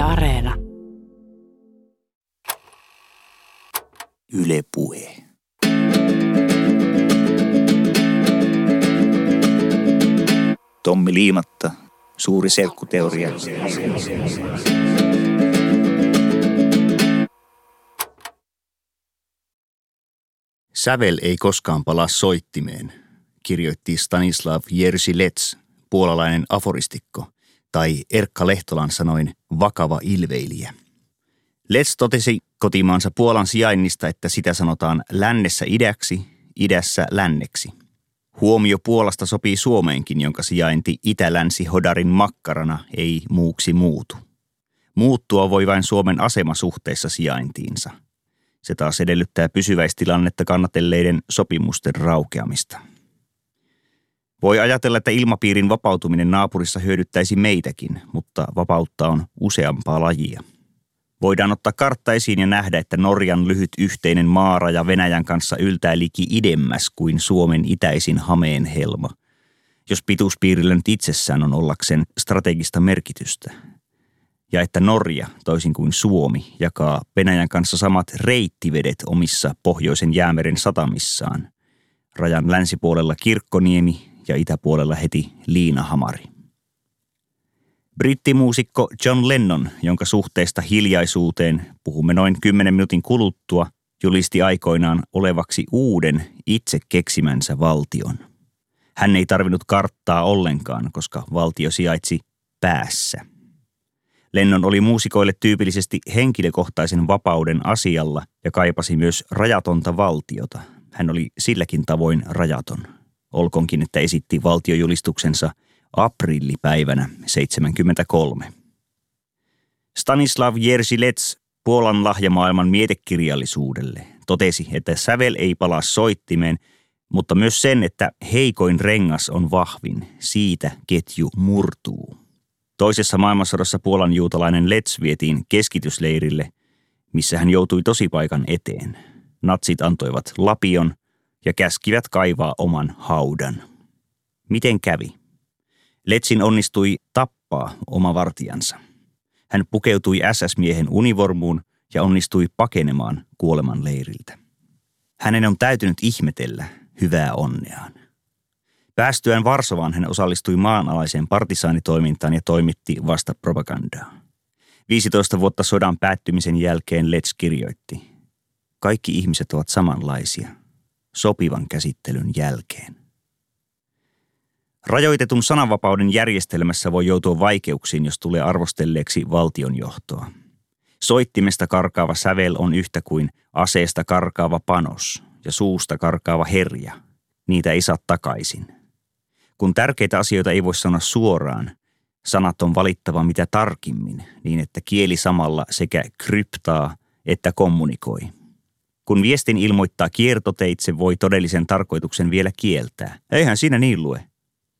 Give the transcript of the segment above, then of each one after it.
Yle Areena. Yle Puhe. Tommi Liimatta, suuri serkkuteoria. Sävel ei koskaan palaa soittimeen, kirjoitti Stanislav Lets, puolalainen aforistikko, tai Erkka Lehtolan sanoin vakava ilveilijä. Lets totesi kotimaansa Puolan sijainnista, että sitä sanotaan lännessä idäksi, idässä länneksi. Huomio Puolasta sopii Suomeenkin, jonka sijainti itä-länsi Hodarin makkarana ei muuksi muutu. Muuttua voi vain Suomen asema suhteessa sijaintiinsa. Se taas edellyttää pysyväistilannetta kannatelleiden sopimusten raukeamista. Voi ajatella, että ilmapiirin vapautuminen naapurissa hyödyttäisi meitäkin, mutta vapautta on useampaa lajia. Voidaan ottaa kartta esiin ja nähdä, että Norjan lyhyt yhteinen maaraja Venäjän kanssa yltää liki idemmäs kuin Suomen itäisin hameen helma. Jos pituuspiirillä nyt itsessään on ollakseen strategista merkitystä. Ja että Norja, toisin kuin Suomi, jakaa Venäjän kanssa samat reittivedet omissa pohjoisen jäämeren satamissaan. Rajan länsipuolella Kirkkoniemi ja itäpuolella heti Liinahamari. Brittimuusikko John Lennon, jonka suhteesta hiljaisuuteen puhumme noin 10 minuutin kuluttua, julisti aikoinaan olevaksi uuden itse keksimänsä valtion. Hän ei tarvinnut karttaa ollenkaan, koska valtio sijaitsi päässä. Lennon oli muusikoille tyypillisesti henkilökohtaisen vapauden asialla ja kaipasi myös rajatonta valtiota. Hän oli silläkin tavoin rajaton olkonkin, että esitti valtiojulistuksensa aprillipäivänä 73. Stanislav Jersilets Puolan lahjamaailman mietekirjallisuudelle totesi, että sävel ei palaa soittimeen, mutta myös sen, että heikoin rengas on vahvin, siitä ketju murtuu. Toisessa maailmansodassa Puolan juutalainen Lets vietiin keskitysleirille, missä hän joutui tosipaikan eteen. Natsit antoivat lapion ja käskivät kaivaa oman haudan. Miten kävi? Letsin onnistui tappaa oma vartijansa. Hän pukeutui SS-miehen univormuun ja onnistui pakenemaan kuoleman leiriltä. Hänen on täytynyt ihmetellä hyvää onneaan. Päästyään Varsovaan hän osallistui maanalaiseen partisaanitoimintaan ja toimitti vasta propagandaa. 15 vuotta sodan päättymisen jälkeen Let's kirjoitti. Kaikki ihmiset ovat samanlaisia – sopivan käsittelyn jälkeen. Rajoitetun sananvapauden järjestelmässä voi joutua vaikeuksiin, jos tulee arvostelleeksi valtionjohtoa. Soittimesta karkaava sävel on yhtä kuin aseesta karkaava panos ja suusta karkaava herja. Niitä ei saa takaisin. Kun tärkeitä asioita ei voi sanoa suoraan, sanat on valittava mitä tarkimmin, niin että kieli samalla sekä kryptaa että kommunikoi – kun viestin ilmoittaa kiertoteitse, voi todellisen tarkoituksen vielä kieltää. Eihän siinä niin lue,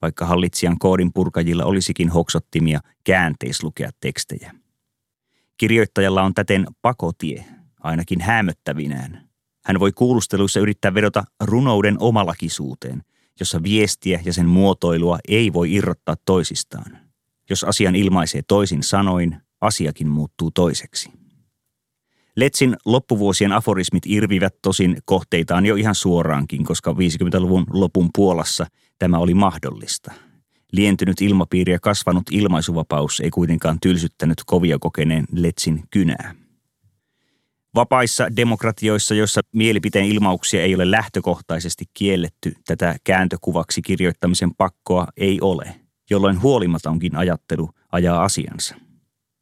vaikka hallitsijan koodin purkajilla olisikin hoksottimia käänteislukea tekstejä. Kirjoittajalla on täten pakotie, ainakin hämöttävinään. Hän voi kuulusteluissa yrittää vedota runouden omalakisuuteen, jossa viestiä ja sen muotoilua ei voi irrottaa toisistaan. Jos asian ilmaisee toisin sanoin, asiakin muuttuu toiseksi. Letsin loppuvuosien aforismit irvivät tosin kohteitaan jo ihan suoraankin, koska 50-luvun lopun Puolassa tämä oli mahdollista. Lientynyt ilmapiiri ja kasvanut ilmaisuvapaus ei kuitenkaan tylsyttänyt kovia kokeneen Letsin kynää. Vapaissa demokratioissa, joissa mielipiteen ilmauksia ei ole lähtökohtaisesti kielletty, tätä kääntökuvaksi kirjoittamisen pakkoa ei ole, jolloin huolimatonkin ajattelu ajaa asiansa –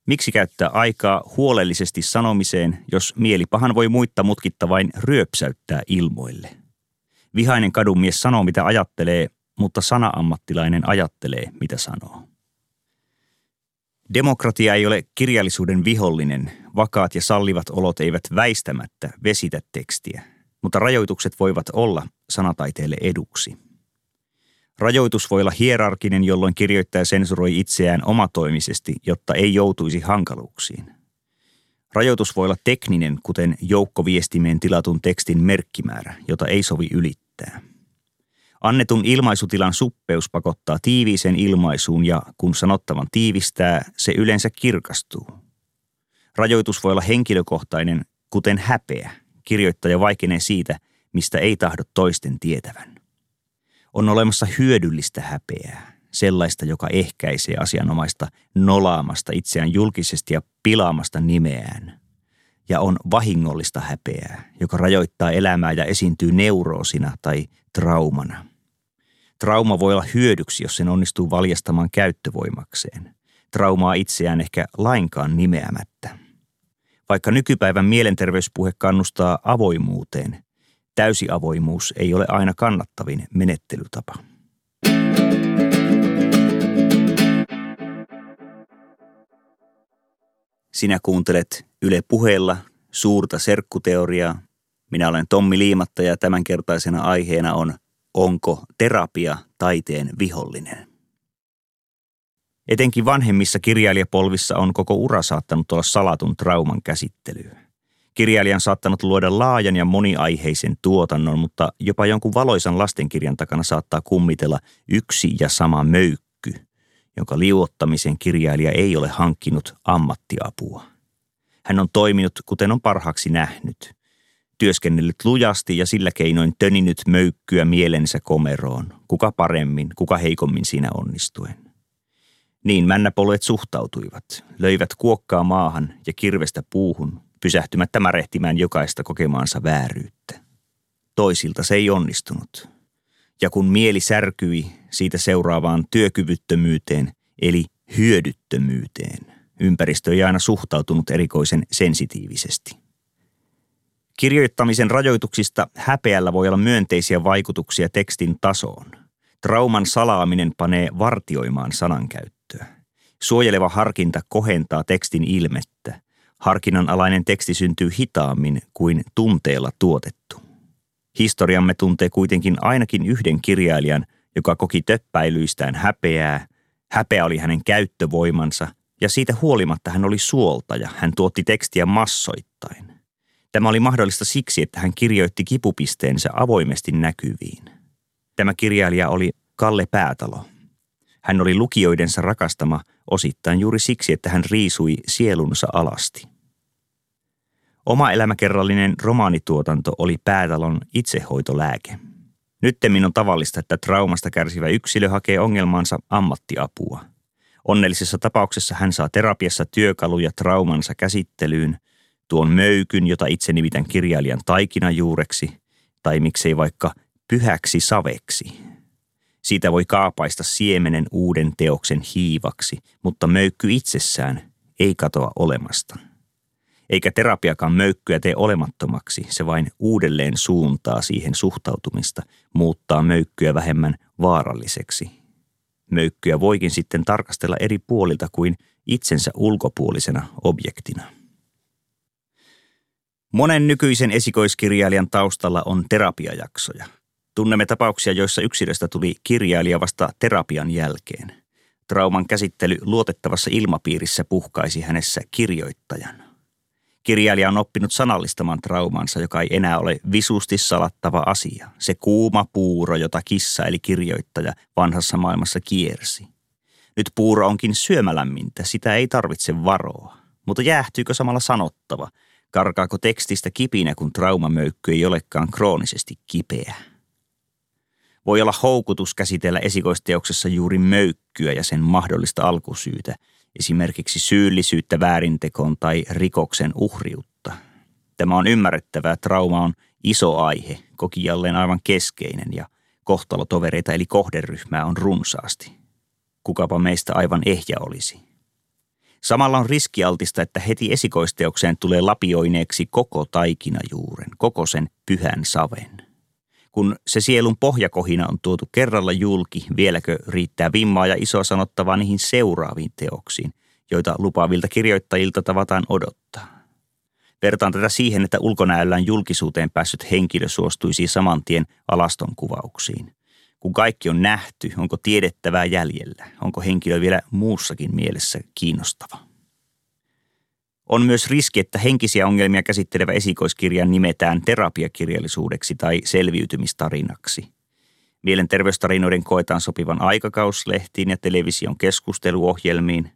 Miksi käyttää aikaa huolellisesti sanomiseen, jos mielipahan voi muitta mutkitta vain ryöpsäyttää ilmoille? Vihainen kadunmies sanoo, mitä ajattelee, mutta sanaammattilainen ajattelee, mitä sanoo. Demokratia ei ole kirjallisuuden vihollinen. Vakaat ja sallivat olot eivät väistämättä vesitä tekstiä, mutta rajoitukset voivat olla sanataiteelle eduksi – Rajoitus voi olla hierarkinen, jolloin kirjoittaja sensuroi itseään omatoimisesti, jotta ei joutuisi hankaluuksiin. Rajoitus voi olla tekninen, kuten joukkoviestimeen tilatun tekstin merkkimäärä, jota ei sovi ylittää. Annetun ilmaisutilan suppeus pakottaa tiiviiseen ilmaisuun ja kun sanottavan tiivistää, se yleensä kirkastuu. Rajoitus voi olla henkilökohtainen, kuten häpeä. Kirjoittaja vaikenee siitä, mistä ei tahdo toisten tietävän. On olemassa hyödyllistä häpeää, sellaista, joka ehkäisee asianomaista nolaamasta itseään julkisesti ja pilaamasta nimeään. Ja on vahingollista häpeää, joka rajoittaa elämää ja esiintyy neuroosina tai traumana. Trauma voi olla hyödyksi, jos sen onnistuu valjastamaan käyttövoimakseen. Traumaa itseään ehkä lainkaan nimeämättä. Vaikka nykypäivän mielenterveyspuhe kannustaa avoimuuteen, täysi avoimuus ei ole aina kannattavin menettelytapa. Sinä kuuntelet Yle puheella suurta serkkuteoriaa. Minä olen Tommi Liimatta ja tämänkertaisena aiheena on Onko terapia taiteen vihollinen? Etenkin vanhemmissa kirjailijapolvissa on koko ura saattanut olla salatun trauman käsittelyä. Kirjailija on saattanut luoda laajan ja moniaiheisen tuotannon, mutta jopa jonkun valoisan lastenkirjan takana saattaa kummitella yksi ja sama möykky, jonka liuottamisen kirjailija ei ole hankkinut ammattiapua. Hän on toiminut kuten on parhaaksi nähnyt, työskennellyt lujasti ja sillä keinoin töninyt möykkyä mielensä komeroon, kuka paremmin, kuka heikommin siinä onnistuen. Niin männäpoluet suhtautuivat, löivät kuokkaa maahan ja kirvestä puuhun, pysähtymättä märehtimään jokaista kokemaansa vääryyttä. Toisilta se ei onnistunut. Ja kun mieli särkyi siitä seuraavaan työkyvyttömyyteen, eli hyödyttömyyteen, ympäristö ei aina suhtautunut erikoisen sensitiivisesti. Kirjoittamisen rajoituksista häpeällä voi olla myönteisiä vaikutuksia tekstin tasoon. Trauman salaaminen panee vartioimaan sanankäyttöä. Suojeleva harkinta kohentaa tekstin ilmettä. Harkinnan alainen teksti syntyy hitaammin kuin tunteella tuotettu. Historiamme tuntee kuitenkin ainakin yhden kirjailijan, joka koki töppäilyistään häpeää. Häpeä oli hänen käyttövoimansa ja siitä huolimatta hän oli suoltaja. Hän tuotti tekstiä massoittain. Tämä oli mahdollista siksi, että hän kirjoitti kipupisteensä avoimesti näkyviin. Tämä kirjailija oli Kalle Päätalo. Hän oli lukijoidensa rakastama osittain juuri siksi, että hän riisui sielunsa alasti. Oma elämäkerrallinen romaanituotanto oli Päätalon itsehoitolääke. Nyttemmin on tavallista, että traumasta kärsivä yksilö hakee ongelmaansa ammattiapua. Onnellisessa tapauksessa hän saa terapiassa työkaluja traumansa käsittelyyn, tuon möykyn, jota itse nimitän kirjailijan taikinajuureksi, tai miksei vaikka pyhäksi saveksi. Siitä voi kaapaista siemenen uuden teoksen hiivaksi, mutta möykky itsessään ei katoa olemasta. Eikä terapiakaan möykkyä tee olemattomaksi, se vain uudelleen suuntaa siihen suhtautumista, muuttaa möykkyä vähemmän vaaralliseksi. Möykkyä voikin sitten tarkastella eri puolilta kuin itsensä ulkopuolisena objektina. Monen nykyisen esikoiskirjailijan taustalla on terapiajaksoja. Tunnemme tapauksia, joissa yksilöstä tuli kirjailija vasta terapian jälkeen. Trauman käsittely luotettavassa ilmapiirissä puhkaisi hänessä kirjoittajan. Kirjailija on oppinut sanallistamaan traumansa, joka ei enää ole visusti salattava asia. Se kuuma puuro, jota kissa eli kirjoittaja vanhassa maailmassa kiersi. Nyt puuro onkin syömälämmintä, sitä ei tarvitse varoa. Mutta jäähtyykö samalla sanottava – Karkaako tekstistä kipinä, kun traumamöykky ei olekaan kroonisesti kipeä? Voi olla houkutus käsitellä esikoisteoksessa juuri möykkyä ja sen mahdollista alkusyytä, esimerkiksi syyllisyyttä väärintekoon tai rikoksen uhriutta. Tämä on ymmärrettävää, trauma on iso aihe, kokijalleen aivan keskeinen ja kohtalotovereita eli kohderyhmää on runsaasti. Kukapa meistä aivan ehjä olisi. Samalla on riskialtista, että heti esikoisteokseen tulee lapioineeksi koko taikinajuuren, koko sen pyhän saven. Kun se sielun pohjakohina on tuotu kerralla julki, vieläkö riittää vimmaa ja isoa sanottavaa niihin seuraaviin teoksiin, joita lupaavilta kirjoittajilta tavataan odottaa. Vertaan tätä siihen, että ulkonäöllään julkisuuteen päässyt henkilö suostuisi saman tien alaston kuvauksiin. Kun kaikki on nähty, onko tiedettävää jäljellä? Onko henkilö vielä muussakin mielessä kiinnostava? On myös riski, että henkisiä ongelmia käsittelevä esikoiskirja nimetään terapiakirjallisuudeksi tai selviytymistarinaksi. Mielenterveystarinoiden koetaan sopivan aikakauslehtiin ja television keskusteluohjelmiin.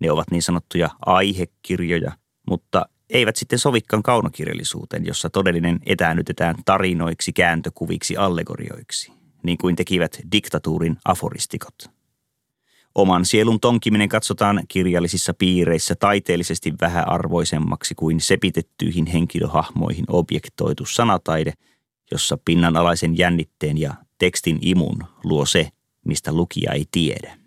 Ne ovat niin sanottuja aihekirjoja, mutta eivät sitten sovikkaan kaunokirjallisuuteen, jossa todellinen etäännytetään tarinoiksi, kääntökuviksi, allegorioiksi, niin kuin tekivät diktatuurin aforistikot. Oman sielun tonkiminen katsotaan kirjallisissa piireissä taiteellisesti vähäarvoisemmaksi kuin sepitettyihin henkilöhahmoihin objektoitu sanataide, jossa pinnanalaisen jännitteen ja tekstin imun luo se, mistä lukija ei tiedä.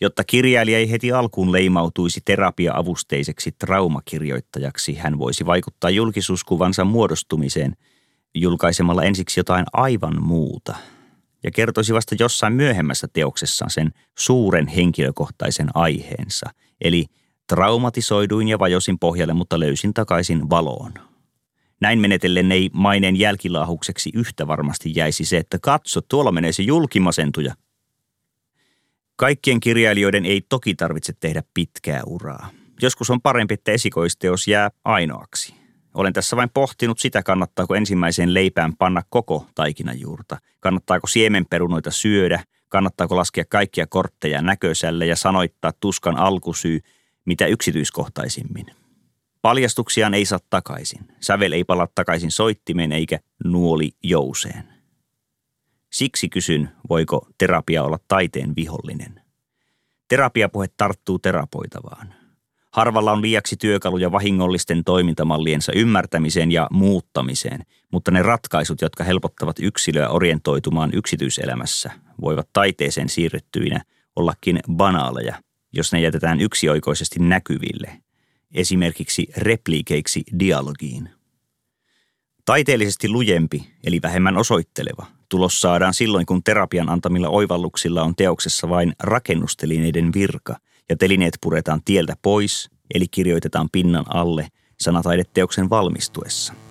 Jotta kirjailija ei heti alkuun leimautuisi terapia-avusteiseksi traumakirjoittajaksi, hän voisi vaikuttaa julkisuuskuvansa muodostumiseen julkaisemalla ensiksi jotain aivan muuta ja kertoisi vasta jossain myöhemmässä teoksessaan sen suuren henkilökohtaisen aiheensa, eli traumatisoiduin ja vajosin pohjalle, mutta löysin takaisin valoon. Näin menetellen ei maineen jälkilaahukseksi yhtä varmasti jäisi se, että katso, tuolla menee se julkimasentuja – Kaikkien kirjailijoiden ei toki tarvitse tehdä pitkää uraa. Joskus on parempi, että esikoisteos jää ainoaksi. Olen tässä vain pohtinut sitä, kannattaako ensimmäiseen leipään panna koko taikinajuurta. Kannattaako siemenperunoita syödä, kannattaako laskea kaikkia kortteja näköiselle ja sanoittaa tuskan alkusyy mitä yksityiskohtaisimmin. Paljastuksiaan ei saa takaisin. Sävel ei pala takaisin soittimeen eikä nuoli jouseen. Siksi kysyn, voiko terapia olla taiteen vihollinen. Terapiapuhe tarttuu terapoitavaan. Harvalla on liiaksi työkaluja vahingollisten toimintamalliensa ymmärtämiseen ja muuttamiseen, mutta ne ratkaisut, jotka helpottavat yksilöä orientoitumaan yksityiselämässä, voivat taiteeseen siirrettyinä ollakin banaaleja, jos ne jätetään yksioikoisesti näkyville, esimerkiksi repliikeiksi dialogiin. Taiteellisesti lujempi, eli vähemmän osoitteleva, tulos saadaan silloin, kun terapian antamilla oivalluksilla on teoksessa vain rakennustelineiden virka ja telineet puretaan tieltä pois, eli kirjoitetaan pinnan alle sanataideteoksen valmistuessa –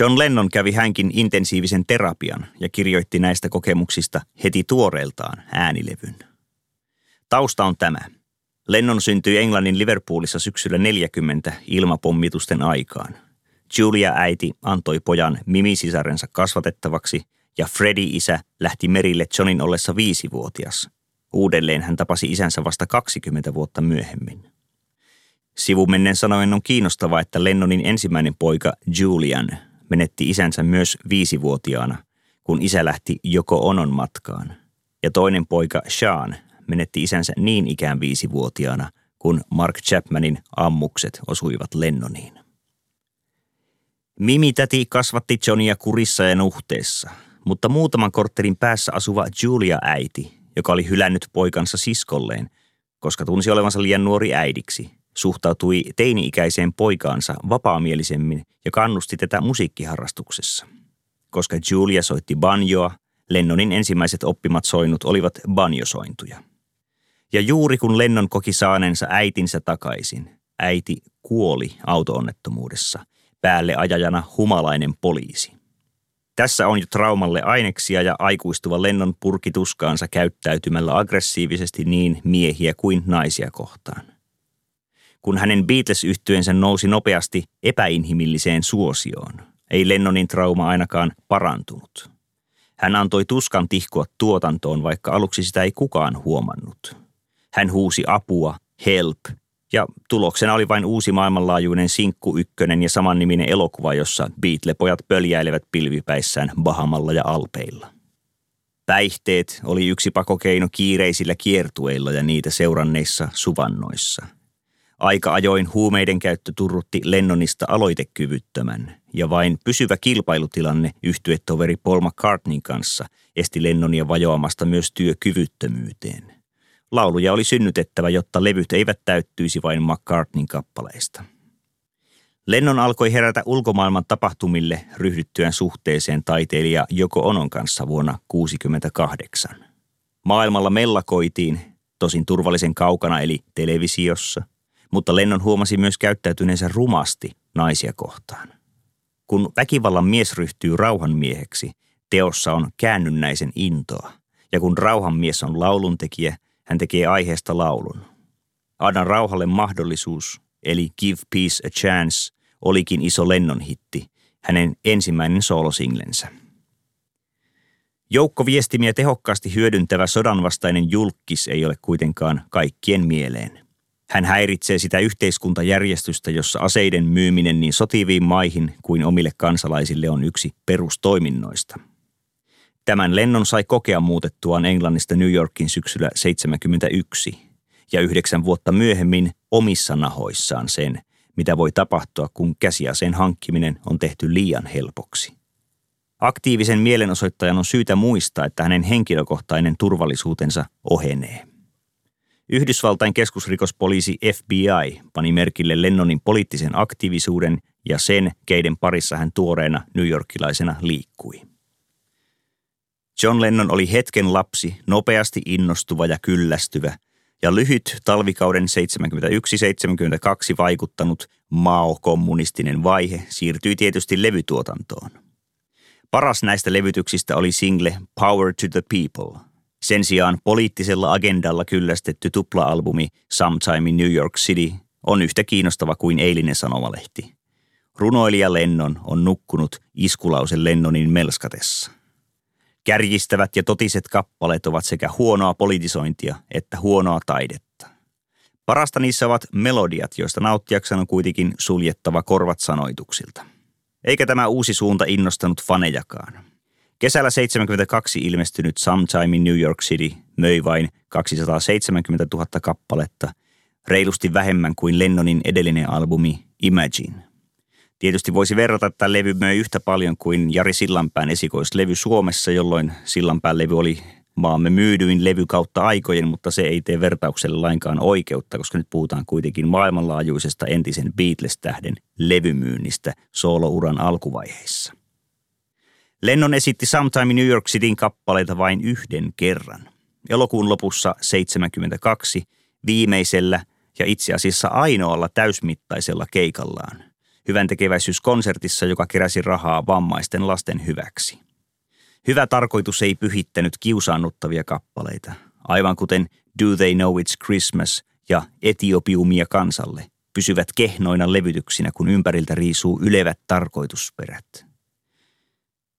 John Lennon kävi hänkin intensiivisen terapian ja kirjoitti näistä kokemuksista heti tuoreeltaan äänilevyn. Tausta on tämä. Lennon syntyi Englannin Liverpoolissa syksyllä 40 ilmapommitusten aikaan. Julia äiti antoi pojan Mimi-sisarensa kasvatettavaksi ja Freddy isä lähti merille Johnin ollessa viisivuotias. Uudelleen hän tapasi isänsä vasta 20 vuotta myöhemmin. Sivumennen sanoen on kiinnostavaa, että Lennonin ensimmäinen poika Julian menetti isänsä myös viisivuotiaana, kun isä lähti joko onon matkaan. Ja toinen poika Sean menetti isänsä niin ikään viisivuotiaana, kun Mark Chapmanin ammukset osuivat Lennoniin. Mimi-täti kasvatti Johnia kurissa ja nuhteessa, mutta muutaman korttelin päässä asuva Julia-äiti, joka oli hylännyt poikansa siskolleen, koska tunsi olevansa liian nuori äidiksi – suhtautui teini-ikäiseen poikaansa vapaamielisemmin ja kannusti tätä musiikkiharrastuksessa. Koska Julia soitti banjoa, Lennonin ensimmäiset oppimat soinut olivat banjosointuja. Ja juuri kun Lennon koki saaneensa äitinsä takaisin, äiti kuoli autoonnettomuudessa, päälle ajajana humalainen poliisi. Tässä on jo traumalle aineksia ja aikuistuva Lennon purki tuskaansa käyttäytymällä aggressiivisesti niin miehiä kuin naisia kohtaan kun hänen Beatles-yhtyensä nousi nopeasti epäinhimilliseen suosioon. Ei Lennonin trauma ainakaan parantunut. Hän antoi tuskan tihkua tuotantoon, vaikka aluksi sitä ei kukaan huomannut. Hän huusi apua, help, ja tuloksena oli vain uusi maailmanlaajuinen Sinkku ykkönen ja samanniminen elokuva, jossa Beatle-pojat pöljäilevät pilvipäissään Bahamalla ja Alpeilla. Päihteet oli yksi pakokeino kiireisillä kiertueilla ja niitä seuranneissa suvannoissa – Aika ajoin huumeiden käyttö turrutti Lennonista aloitekyvyttömän, ja vain pysyvä kilpailutilanne yhtyetoveri Paul McCartneyn kanssa esti Lennonia vajoamasta myös työkyvyttömyyteen. Lauluja oli synnytettävä, jotta levyt eivät täyttyisi vain McCartneyn kappaleista. Lennon alkoi herätä ulkomaailman tapahtumille ryhdyttyään suhteeseen taiteilija Joko Onon kanssa vuonna 1968. Maailmalla mellakoitiin, tosin turvallisen kaukana eli televisiossa, mutta Lennon huomasi myös käyttäytyneensä rumasti naisia kohtaan. Kun väkivallan mies ryhtyy rauhanmieheksi, teossa on käännynnäisen intoa, ja kun rauhanmies on lauluntekijä, hän tekee aiheesta laulun. Anna rauhalle mahdollisuus, eli Give Peace a Chance, olikin iso Lennon hitti, hänen ensimmäinen soolosinglensä. Joukkoviestimiä tehokkaasti hyödyntävä sodanvastainen julkis ei ole kuitenkaan kaikkien mieleen. Hän häiritsee sitä yhteiskuntajärjestystä, jossa aseiden myyminen niin sotiviin maihin kuin omille kansalaisille on yksi perustoiminnoista. Tämän lennon sai kokea muutettuaan Englannista New Yorkin syksyllä 1971 ja yhdeksän vuotta myöhemmin omissa nahoissaan sen, mitä voi tapahtua, kun käsiaseen hankkiminen on tehty liian helpoksi. Aktiivisen mielenosoittajan on syytä muistaa, että hänen henkilökohtainen turvallisuutensa ohenee. Yhdysvaltain keskusrikospoliisi FBI pani merkille Lennonin poliittisen aktiivisuuden ja sen, keiden parissa hän tuoreena newyorkilaisena liikkui. John Lennon oli hetken lapsi, nopeasti innostuva ja kyllästyvä, ja lyhyt talvikauden 71-72 vaikuttanut Mao-kommunistinen vaihe siirtyi tietysti levytuotantoon. Paras näistä levytyksistä oli single Power to the People. Sen sijaan poliittisella agendalla kyllästetty tupla-albumi Sometime in New York City on yhtä kiinnostava kuin eilinen sanomalehti. Runoilija Lennon on nukkunut iskulause Lennonin melskatessa. Kärjistävät ja totiset kappaleet ovat sekä huonoa politisointia että huonoa taidetta. Parasta niissä ovat melodiat, joista nauttijaksen on kuitenkin suljettava korvat sanoituksilta. Eikä tämä uusi suunta innostanut fanejakaan. Kesällä 72 ilmestynyt Sometime in New York City möi vain 270 000 kappaletta, reilusti vähemmän kuin Lennonin edellinen albumi Imagine. Tietysti voisi verrata, että levy möi yhtä paljon kuin Jari Sillanpään esikoislevy Suomessa, jolloin Sillanpään levy oli maamme myydyin levy kautta aikojen, mutta se ei tee vertaukselle lainkaan oikeutta, koska nyt puhutaan kuitenkin maailmanlaajuisesta entisen Beatles-tähden levymyynnistä soolouran alkuvaiheissa. Lennon esitti Sometime New York Cityn kappaleita vain yhden kerran. Elokuun lopussa 72 viimeisellä ja itse asiassa ainoalla täysmittaisella keikallaan. Hyvän tekeväisyyskonsertissa, joka keräsi rahaa vammaisten lasten hyväksi. Hyvä tarkoitus ei pyhittänyt kiusaannuttavia kappaleita, aivan kuten Do They Know It's Christmas ja Etiopiumia kansalle, pysyvät kehnoina levytyksinä, kun ympäriltä riisuu ylevät tarkoitusperät.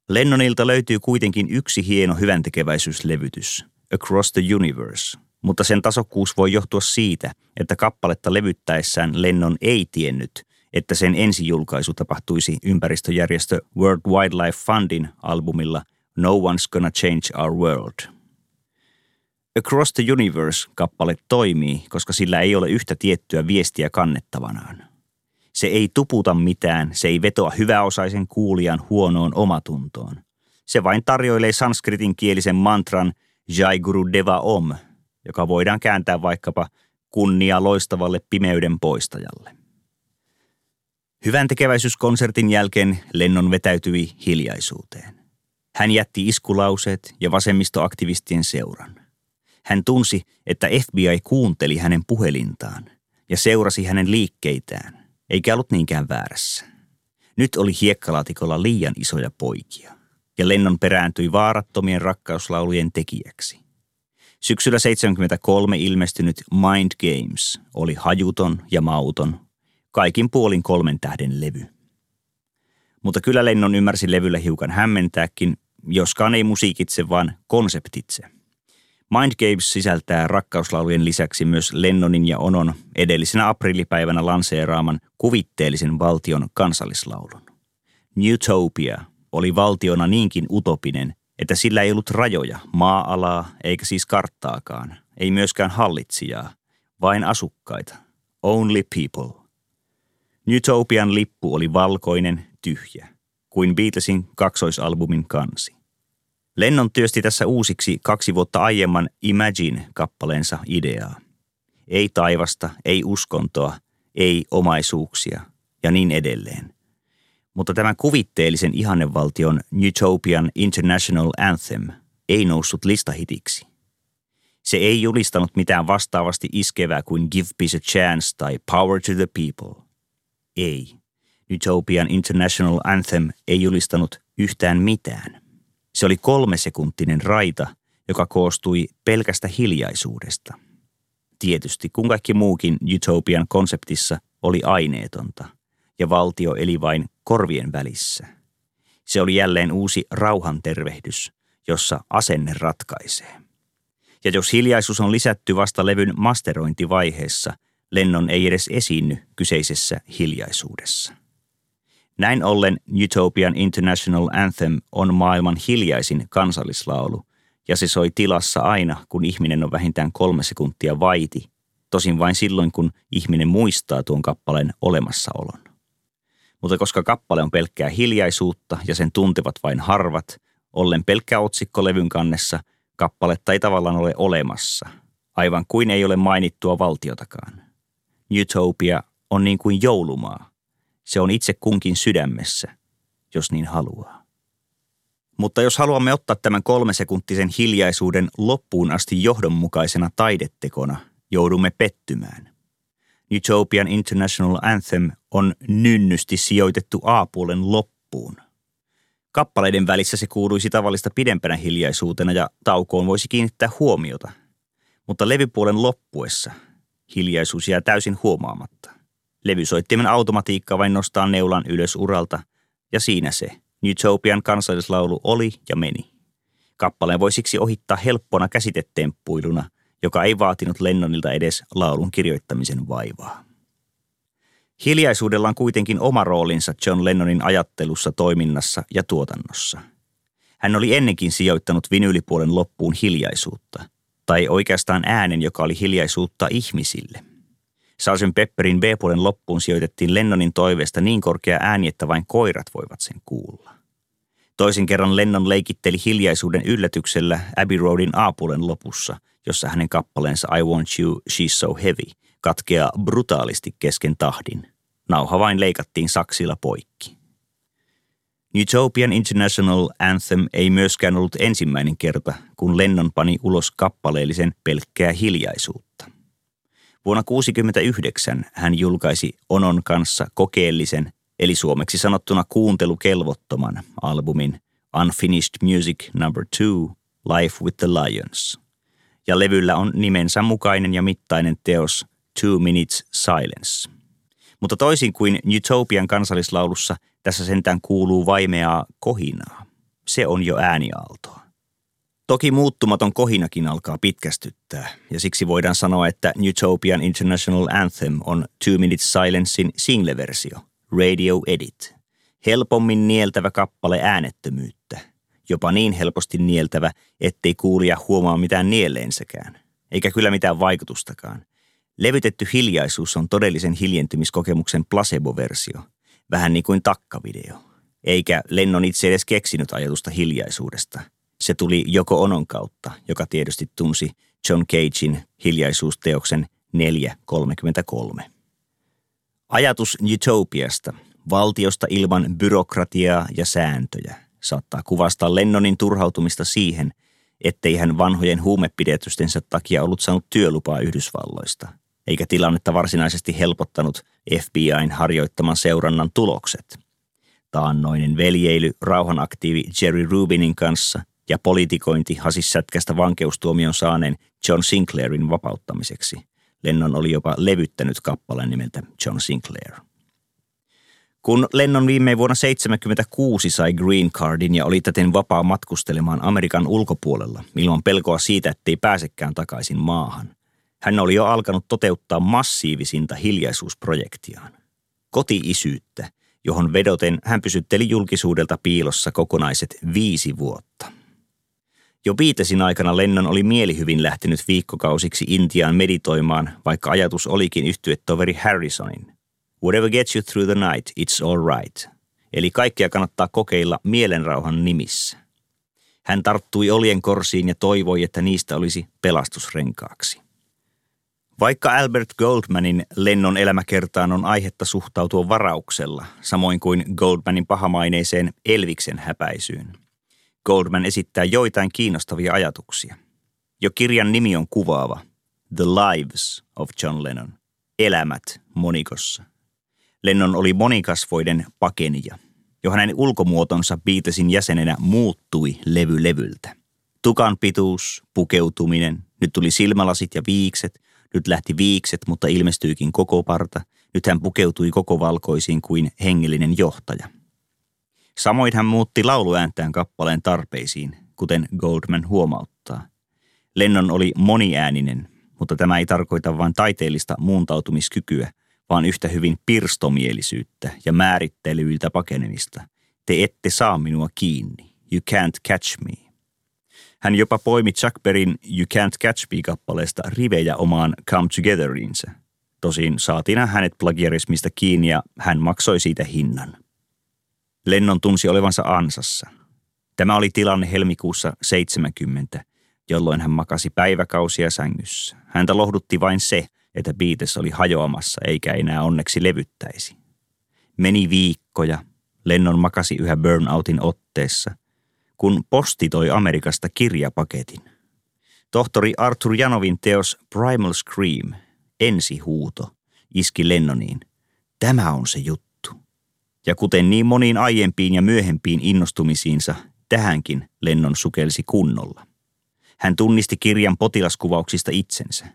Lennonilta löytyy kuitenkin yksi hieno hyväntekeväisyyslevytys, Across the Universe, mutta sen tasokkuus voi johtua siitä, että kappaletta levyttäessään Lennon ei tiennyt, että sen ensijulkaisu tapahtuisi ympäristöjärjestö World Wildlife Fundin albumilla – No One's Gonna Change Our World. Across the Universe-kappale toimii, koska sillä ei ole yhtä tiettyä viestiä kannettavanaan. Se ei tuputa mitään, se ei vetoa hyväosaisen kuulijan huonoon omatuntoon. Se vain tarjoilee sanskritin kielisen mantran Jai Guru Deva Om, joka voidaan kääntää vaikkapa kunnia loistavalle pimeyden poistajalle. Hyvän tekeväisyyskonsertin jälkeen Lennon vetäytyi hiljaisuuteen. Hän jätti iskulauseet ja vasemmistoaktivistien seuran. Hän tunsi, että FBI kuunteli hänen puhelintaan ja seurasi hänen liikkeitään, eikä ollut niinkään väärässä. Nyt oli hiekkalaatikolla liian isoja poikia, ja Lennon perääntyi vaarattomien rakkauslaulujen tekijäksi. Syksyllä 73 ilmestynyt Mind Games oli hajuton ja mauton, kaikin puolin kolmen tähden levy. Mutta kyllä Lennon ymmärsi levyllä hiukan hämmentääkin, joskaan ei musiikitse, vaan konseptitse. Mind Games sisältää rakkauslaulujen lisäksi myös Lennonin ja Onon edellisenä aprillipäivänä lanseeraaman kuvitteellisen valtion kansallislaulun. Newtopia oli valtiona niinkin utopinen, että sillä ei ollut rajoja, maa-alaa eikä siis karttaakaan, ei myöskään hallitsijaa, vain asukkaita. Only people. Newtopian lippu oli valkoinen, tyhjä kuin Beatlesin kaksoisalbumin kansi. Lennon työsti tässä uusiksi kaksi vuotta aiemman Imagine-kappaleensa ideaa. Ei taivasta, ei uskontoa, ei omaisuuksia ja niin edelleen. Mutta tämän kuvitteellisen ihannevaltion Utopian International Anthem ei noussut listahitiksi. Se ei julistanut mitään vastaavasti iskevää kuin Give Peace a Chance tai Power to the People. Ei. Utopian International Anthem ei julistanut yhtään mitään. Se oli kolmesekuntinen raita, joka koostui pelkästä hiljaisuudesta. Tietysti, kun kaikki muukin Utopian konseptissa oli aineetonta, ja valtio eli vain korvien välissä. Se oli jälleen uusi rauhantervehdys, jossa asenne ratkaisee. Ja jos hiljaisuus on lisätty vasta levyn masterointivaiheessa, Lennon ei edes esiinny kyseisessä hiljaisuudessa. Näin ollen Utopian International Anthem on maailman hiljaisin kansallislaulu, ja se soi tilassa aina, kun ihminen on vähintään kolme sekuntia vaiti, tosin vain silloin, kun ihminen muistaa tuon kappaleen olemassaolon. Mutta koska kappale on pelkkää hiljaisuutta ja sen tuntevat vain harvat, ollen pelkkä otsikko levyn kannessa, kappaletta ei tavallaan ole olemassa, aivan kuin ei ole mainittua valtiotakaan. Utopia on niin kuin joulumaa. Se on itse kunkin sydämessä, jos niin haluaa. Mutta jos haluamme ottaa tämän kolmesekuntisen hiljaisuuden loppuun asti johdonmukaisena taidetekona, joudumme pettymään. Utopian International Anthem on nynnysti sijoitettu A-puolen loppuun. Kappaleiden välissä se kuuluisi tavallista pidempänä hiljaisuutena ja taukoon voisi kiinnittää huomiota. Mutta levypuolen loppuessa hiljaisuus jää täysin huomaamatta. Levysoittimen automatiikka vain nostaa neulan ylös uralta ja siinä se. Utopian kansallislaulu oli ja meni. Kappaleen voi siksi ohittaa helppona käsitetemppuiluna, joka ei vaatinut Lennonilta edes laulun kirjoittamisen vaivaa. Hiljaisuudella on kuitenkin oma roolinsa John Lennonin ajattelussa, toiminnassa ja tuotannossa. Hän oli ennenkin sijoittanut vinyylipuolen loppuun hiljaisuutta, tai oikeastaan äänen, joka oli hiljaisuutta ihmisille. Sgt. Pepperin B-puolen loppuun sijoitettiin Lennonin toiveesta niin korkea ääni, että vain koirat voivat sen kuulla. Toisen kerran Lennon leikitteli hiljaisuuden yllätyksellä Abbey Roadin A-puolen lopussa, jossa hänen kappaleensa I Want You, She's So Heavy katkeaa brutaalisti kesken tahdin. Nauha vain leikattiin saksilla poikki. Utopian International Anthem ei myöskään ollut ensimmäinen kerta, kun Lennon pani ulos kappaleellisen pelkkää hiljaisuutta. Vuonna 1969 hän julkaisi Onon kanssa kokeellisen, eli suomeksi sanottuna kuuntelukelvottoman albumin Unfinished Music No. 2 Life with the Lions. Ja levyllä on nimensä mukainen ja mittainen teos Two Minutes Silence. Mutta toisin kuin Utopian kansallislaulussa, tässä sentään kuuluu vaimeaa kohinaa. Se on jo ääniaaltoa. Toki muuttumaton kohinakin alkaa pitkästyttää, ja siksi voidaan sanoa, että Utopian International Anthem on Two Minutes Silencein single-versio, Radio Edit. Helpommin nieltävä kappale äänettömyyttä, jopa niin helposti nieltävä, ettei kuulija huomaa mitään nielleensäkään, eikä kyllä mitään vaikutustakaan. Levytetty hiljaisuus on todellisen hiljentymiskokemuksen placebo-versio, vähän niin kuin takkavideo. Eikä Lennon itse edes keksinyt ajatusta hiljaisuudesta. Se tuli joko Onon kautta, joka tietysti tunsi John Cagein hiljaisuusteoksen 433. Ajatus Utopiasta, valtiosta ilman byrokratiaa ja sääntöjä, saattaa kuvastaa Lennonin turhautumista siihen, ettei hän vanhojen huumepidetystensä takia ollut saanut työlupaa Yhdysvalloista – eikä tilannetta varsinaisesti helpottanut FBIn harjoittaman seurannan tulokset. Taannoinen veljeily rauhanaktiivi Jerry Rubinin kanssa ja politikointi hasissätkästä vankeustuomion saaneen John Sinclairin vapauttamiseksi. Lennon oli jopa levyttänyt kappaleen nimeltä John Sinclair. Kun Lennon viime vuonna 1976 sai Green Cardin ja oli täten vapaa matkustelemaan Amerikan ulkopuolella ilman pelkoa siitä, ettei pääsekään takaisin maahan – hän oli jo alkanut toteuttaa massiivisinta hiljaisuusprojektiaan. Koti-isyyttä, johon vedoten hän pysytteli julkisuudelta piilossa kokonaiset viisi vuotta. Jo viitesin aikana Lennon oli mielihyvin lähtenyt viikkokausiksi Intiaan meditoimaan, vaikka ajatus olikin yhtyetoveri Harrisonin. Whatever gets you through the night, it's all right. Eli kaikkea kannattaa kokeilla mielenrauhan nimissä. Hän tarttui oljen korsiin ja toivoi, että niistä olisi pelastusrenkaaksi. Vaikka Albert Goldmanin lennon elämäkertaan on aihetta suhtautua varauksella, samoin kuin Goldmanin pahamaineiseen Elviksen häpäisyyn. Goldman esittää joitain kiinnostavia ajatuksia. Jo kirjan nimi on kuvaava. The Lives of John Lennon. Elämät monikossa. Lennon oli monikasvoiden pakenija, jo hänen ulkomuotonsa Beatlesin jäsenenä muuttui levy levyltä. Tukan pituus, pukeutuminen, nyt tuli silmälasit ja viikset, nyt lähti viikset, mutta ilmestyikin koko parta. Nyt hän pukeutui koko valkoisiin kuin hengellinen johtaja. Samoin hän muutti lauluääntään kappaleen tarpeisiin, kuten Goldman huomauttaa. Lennon oli moniääninen, mutta tämä ei tarkoita vain taiteellista muuntautumiskykyä, vaan yhtä hyvin pirstomielisyyttä ja määrittelyiltä pakenemista. Te ette saa minua kiinni. You can't catch me. Hän jopa poimi Chuck Berryn You Can't Catch Me-kappaleesta rivejä omaan Come Togetherinsä. Tosin saatiin hänet plagiarismista kiinni ja hän maksoi siitä hinnan. Lennon tunsi olevansa ansassa. Tämä oli tilanne helmikuussa 70, jolloin hän makasi päiväkausia sängyssä. Häntä lohdutti vain se, että Beatles oli hajoamassa eikä enää onneksi levyttäisi. Meni viikkoja, Lennon makasi yhä burnoutin otteessa, kun posti toi Amerikasta kirjapaketin. Tohtori Arthur Janovin teos Primal Scream, ensihuuto, iski Lennoniin. Tämä on se juttu. Ja kuten niin moniin aiempiin ja myöhempiin innostumisiinsa, tähänkin Lennon sukelsi kunnolla. Hän tunnisti kirjan potilaskuvauksista itsensä.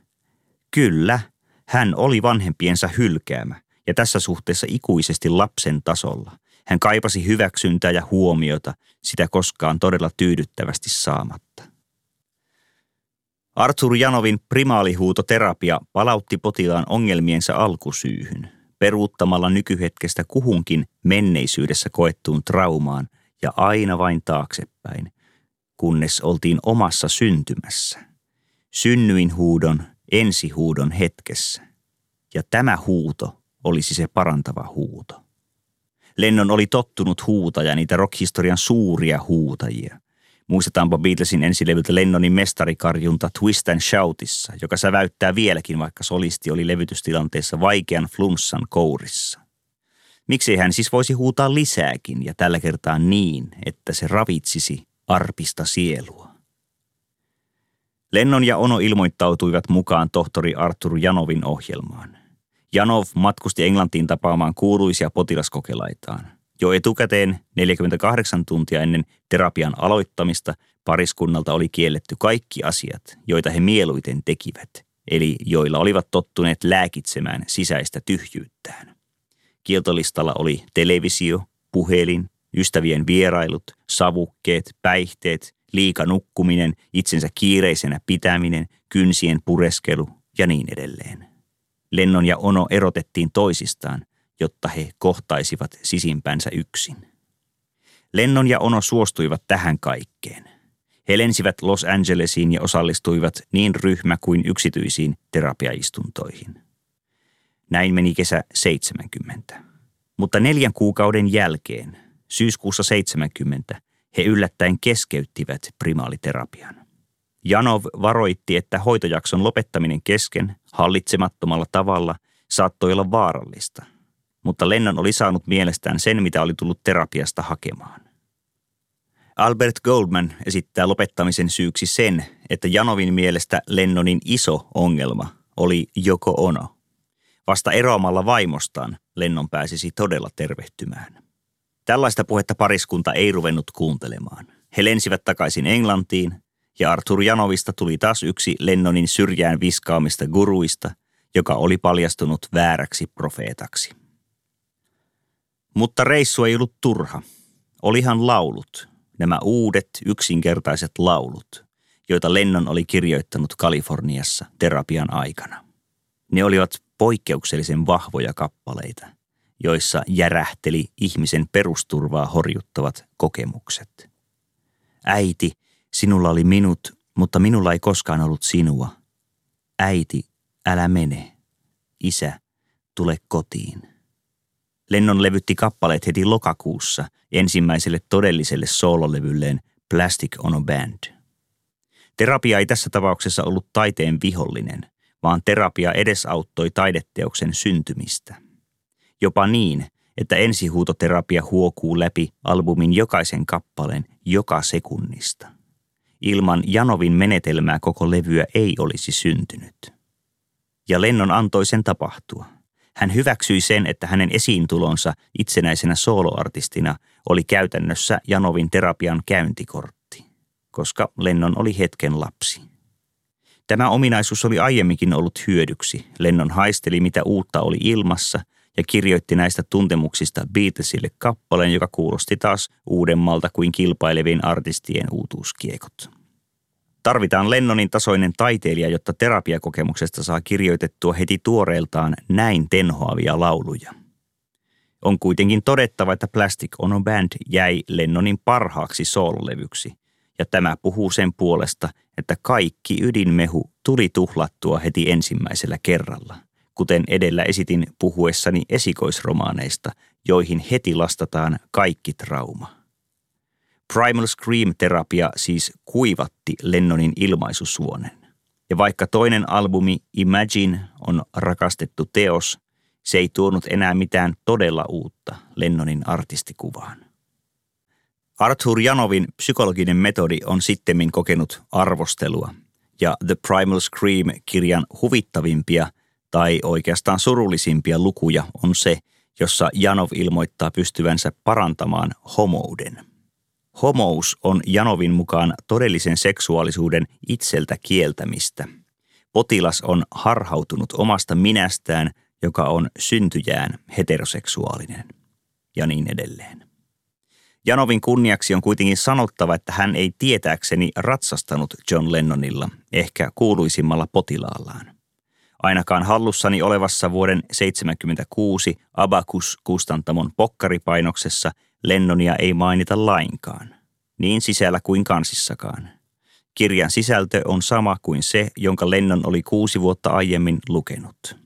Kyllä, hän oli vanhempiensa hylkäämä ja tässä suhteessa ikuisesti lapsen tasolla. Hän kaipasi hyväksyntää ja huomiota, sitä koskaan todella tyydyttävästi saamatta. Arthur Janovin primaalihuutoterapia palautti potilaan ongelmiensa alkusyyhyn, peruuttamalla nykyhetkestä kuhunkin menneisyydessä koettuun traumaan ja aina vain taaksepäin, kunnes oltiin omassa syntymässä. Synnyin huudon, ensihuudon hetkessä. Ja tämä huuto olisi se parantava huuto. Lennon oli tottunut huutaja niitä rockhistorian suuria huutajia. Muistetaanpa Beatlesin ensilevyltä Lennonin mestarikarjunta Twist and Shoutissa, joka säväyttää vieläkin, vaikka solisti oli levytystilanteessa vaikean flunssan kourissa. Miksi hän siis voisi huutaa lisääkin ja tällä kertaa niin, että se ravitsisi arpista sielua? Lennon ja Ono ilmoittautuivat mukaan tohtori Arthur Janovin ohjelmaan. Janov matkusti Englantiin tapaamaan kuuluisia potilaskokelaitaan. Jo etukäteen 48 tuntia ennen terapian aloittamista pariskunnalta oli kielletty kaikki asiat, joita he mieluiten tekivät, eli joilla olivat tottuneet lääkitsemään sisäistä tyhjyyttään. Kieltolistalla oli televisio, puhelin, ystävien vierailut, savukkeet, päihteet, liika nukkuminen, itsensä kiireisenä pitäminen, kynsien pureskelu ja niin edelleen. Lennon ja Ono erotettiin toisistaan, jotta he kohtaisivat sisimpänsä yksin. Lennon ja Ono suostuivat tähän kaikkeen. He lensivät Los Angelesiin ja osallistuivat niin ryhmä- kuin yksityisiin terapiaistuntoihin. Näin meni kesä 70. Mutta neljän kuukauden jälkeen, syyskuussa 70, he yllättäen keskeyttivät primaaliterapian. Janov varoitti, että hoitojakson lopettaminen kesken hallitsemattomalla tavalla saattoi olla vaarallista, mutta Lennon oli saanut mielestään sen, mitä oli tullut terapiasta hakemaan. Albert Goldman esittää lopettamisen syyksi sen, että Janovin mielestä Lennonin iso ongelma oli joko ono. Vasta eroamalla vaimostaan Lennon pääsisi todella tervehtymään. Tällaista puhetta pariskunta ei ruvennut kuuntelemaan. He lensivät takaisin Englantiin ja Arthur Janovista tuli taas yksi Lennonin syrjään viskaamista guruista, joka oli paljastunut vääräksi profeetaksi. Mutta reissu ei ollut turha. Olihan laulut, nämä uudet yksinkertaiset laulut, joita Lennon oli kirjoittanut Kaliforniassa terapian aikana. Ne olivat poikkeuksellisen vahvoja kappaleita, joissa järähteli ihmisen perusturvaa horjuttavat kokemukset. Äiti, Sinulla oli minut, mutta minulla ei koskaan ollut sinua. Äiti, älä mene. Isä, tule kotiin. Lennon levytti kappaleet heti lokakuussa ensimmäiselle todelliselle soololevylleen Plastic on a Band. Terapia ei tässä tapauksessa ollut taiteen vihollinen, vaan terapia edesauttoi taideteoksen syntymistä. Jopa niin, että ensihuutoterapia huokuu läpi albumin jokaisen kappaleen joka sekunnista. Ilman Janovin menetelmää koko levyä ei olisi syntynyt. Ja Lennon antoi sen tapahtua. Hän hyväksyi sen, että hänen esiintulonsa itsenäisenä soloartistina oli käytännössä Janovin terapian käyntikortti, koska Lennon oli hetken lapsi. Tämä ominaisuus oli aiemminkin ollut hyödyksi. Lennon haisteli, mitä uutta oli ilmassa ja kirjoitti näistä tuntemuksista Beatlesille kappaleen, joka kuulosti taas uudemmalta kuin kilpailevien artistien uutuuskiekot. Tarvitaan Lennonin tasoinen taiteilija, jotta terapiakokemuksesta saa kirjoitettua heti tuoreeltaan näin tenhoavia lauluja. On kuitenkin todettava, että Plastic on a Band jäi Lennonin parhaaksi soololevyksi, ja tämä puhuu sen puolesta, että kaikki ydinmehu tuli tuhlattua heti ensimmäisellä kerralla, kuten edellä esitin puhuessani esikoisromaaneista, joihin heti lastataan kaikki trauma. Primal Scream-terapia siis kuivatti Lennonin ilmaisusuonen. Ja vaikka toinen albumi Imagine on rakastettu teos, se ei tuonut enää mitään todella uutta Lennonin artistikuvaan. Arthur Janovin psykologinen metodi on sittemmin kokenut arvostelua, ja The Primal Scream-kirjan huvittavimpia tai oikeastaan surullisimpia lukuja on se, jossa Janov ilmoittaa pystyvänsä parantamaan homouden. Homous on Janovin mukaan todellisen seksuaalisuuden itseltä kieltämistä. Potilas on harhautunut omasta minästään, joka on syntyjään heteroseksuaalinen. Ja niin edelleen. Janovin kunniaksi on kuitenkin sanottava, että hän ei tietääkseni ratsastanut John Lennonilla, ehkä kuuluisimmalla potilaallaan. Ainakaan hallussani olevassa vuoden 1976 Abacus-kustantamon pokkaripainoksessa Lennonia ei mainita lainkaan, niin sisällä kuin kansissakaan. Kirjan sisältö on sama kuin se, jonka Lennon oli kuusi vuotta aiemmin lukenut.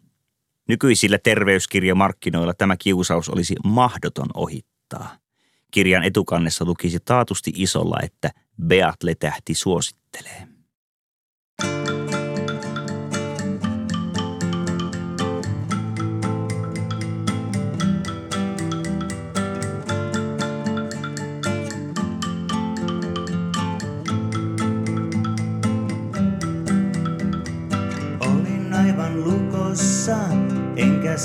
Nykyisillä terveyskirjamarkkinoilla tämä kiusaus olisi mahdoton ohittaa – Kirjan etukannessa lukisi taatusti isolla, että Beatle-tähti suosittelee. Olin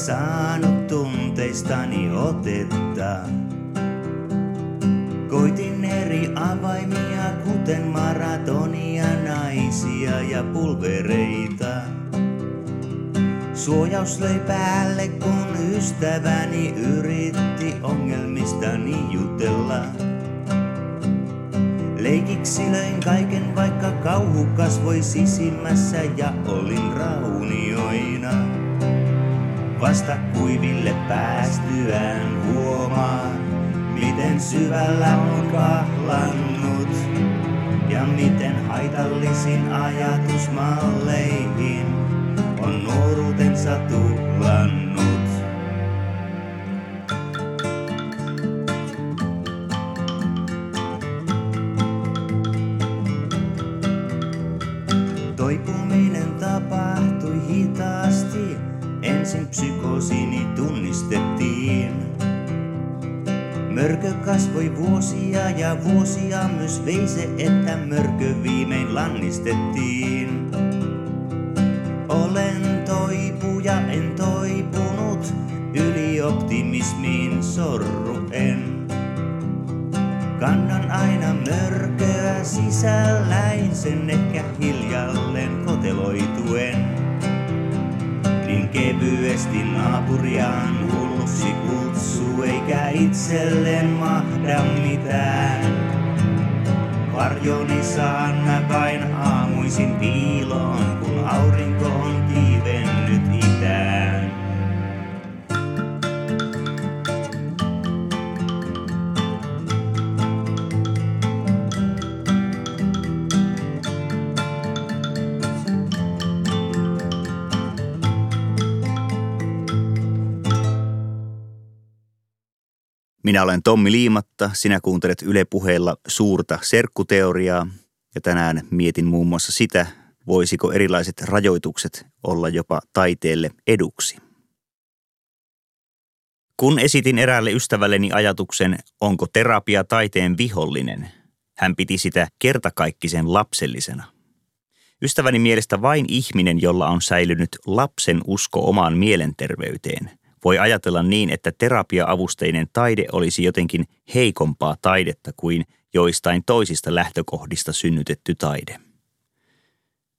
saanut tunteistani otetta. Koitin eri avaimia, kuten maratonia, naisia ja pulvereita. Suojaus löi päälle, kun ystäväni yritti ongelmistani jutella. Leikiksi löin kaiken, vaikka kauhu kasvoi sisimmässä ja olin raunioina. Vasta kuiville päästyään huomaan, miten syvällä on kahlannut ja miten haitallisin ajatusmalleihin on nuoruutensa tuhlannut. Kasvoi vuosia ja vuosia myös vei se, että mörkö viimein lannistettiin. Olen toipuja, en toipunut, ylioptimismiin sorruen. Kannan aina mörköä sisälläin, sen ehkä Saan mä vain aamuisin piiloon, Minä olen Tommi Liimatta, sinä kuuntelet Yle puheella suurta serkkuteoriaa ja tänään mietin muun muassa sitä, voisiko erilaiset rajoitukset olla jopa taiteelle eduksi. Kun esitin eräälle ystävälleni ajatuksen, onko terapia taiteen vihollinen, Hän piti sitä kertakaikkisen lapsellisena. Ystäväni mielestä vain ihminen, jolla on säilynyt lapsen usko omaan mielenterveyteen, voi ajatella niin, että terapia-avusteinen taide olisi jotenkin heikompaa taidetta kuin joistain toisista lähtökohdista synnytetty taide.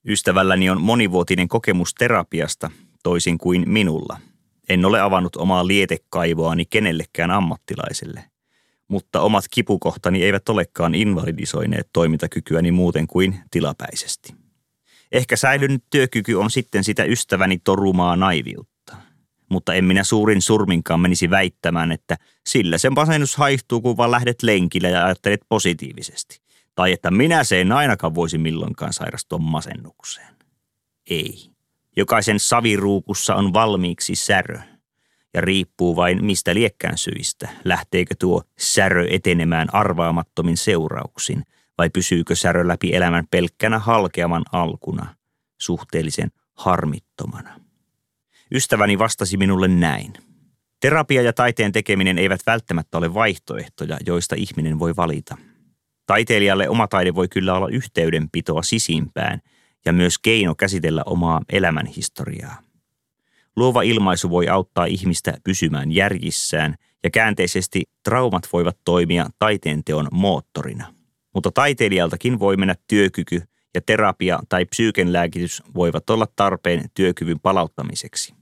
Ystävälläni on monivuotinen kokemus terapiasta, toisin kuin minulla. En ole avannut omaa lietekaivoani kenellekään ammattilaiselle, mutta omat kipukohtani eivät olekaan invalidisoineet toimintakykyäni muuten kuin tilapäisesti. Ehkä säilynyt työkyky on sitten sitä ystäväni torumaa naiviutta. Mutta en minä suurin surminkaan menisi väittämään, että sillä sen masennus haihtuu, kun vaan lähdet lenkille ja ajattelet positiivisesti. Tai että minä se en ainakaan voisi milloinkaan sairastua masennukseen. Ei. Jokaisen saviruukussa on valmiiksi särö. Ja riippuu vain mistä liekkään syistä, lähteekö tuo särö etenemään arvaamattomin seurauksin – vai pysyykö särö läpi elämän pelkkänä halkeaman alkuna, suhteellisen harmittomana. Ystäväni vastasi minulle näin. Terapia ja taiteen tekeminen eivät välttämättä ole vaihtoehtoja, joista ihminen voi valita. Taiteilijalle oma taide voi kyllä olla yhteydenpitoa sisimpään ja myös keino käsitellä omaa elämänhistoriaa. Luova ilmaisu voi auttaa ihmistä pysymään järjissään ja käänteisesti traumat voivat toimia taiteen teon moottorina – mutta taiteilijaltakin voi mennä työkyky ja terapia tai psyykenlääkitys voivat olla tarpeen työkyvyn palauttamiseksi.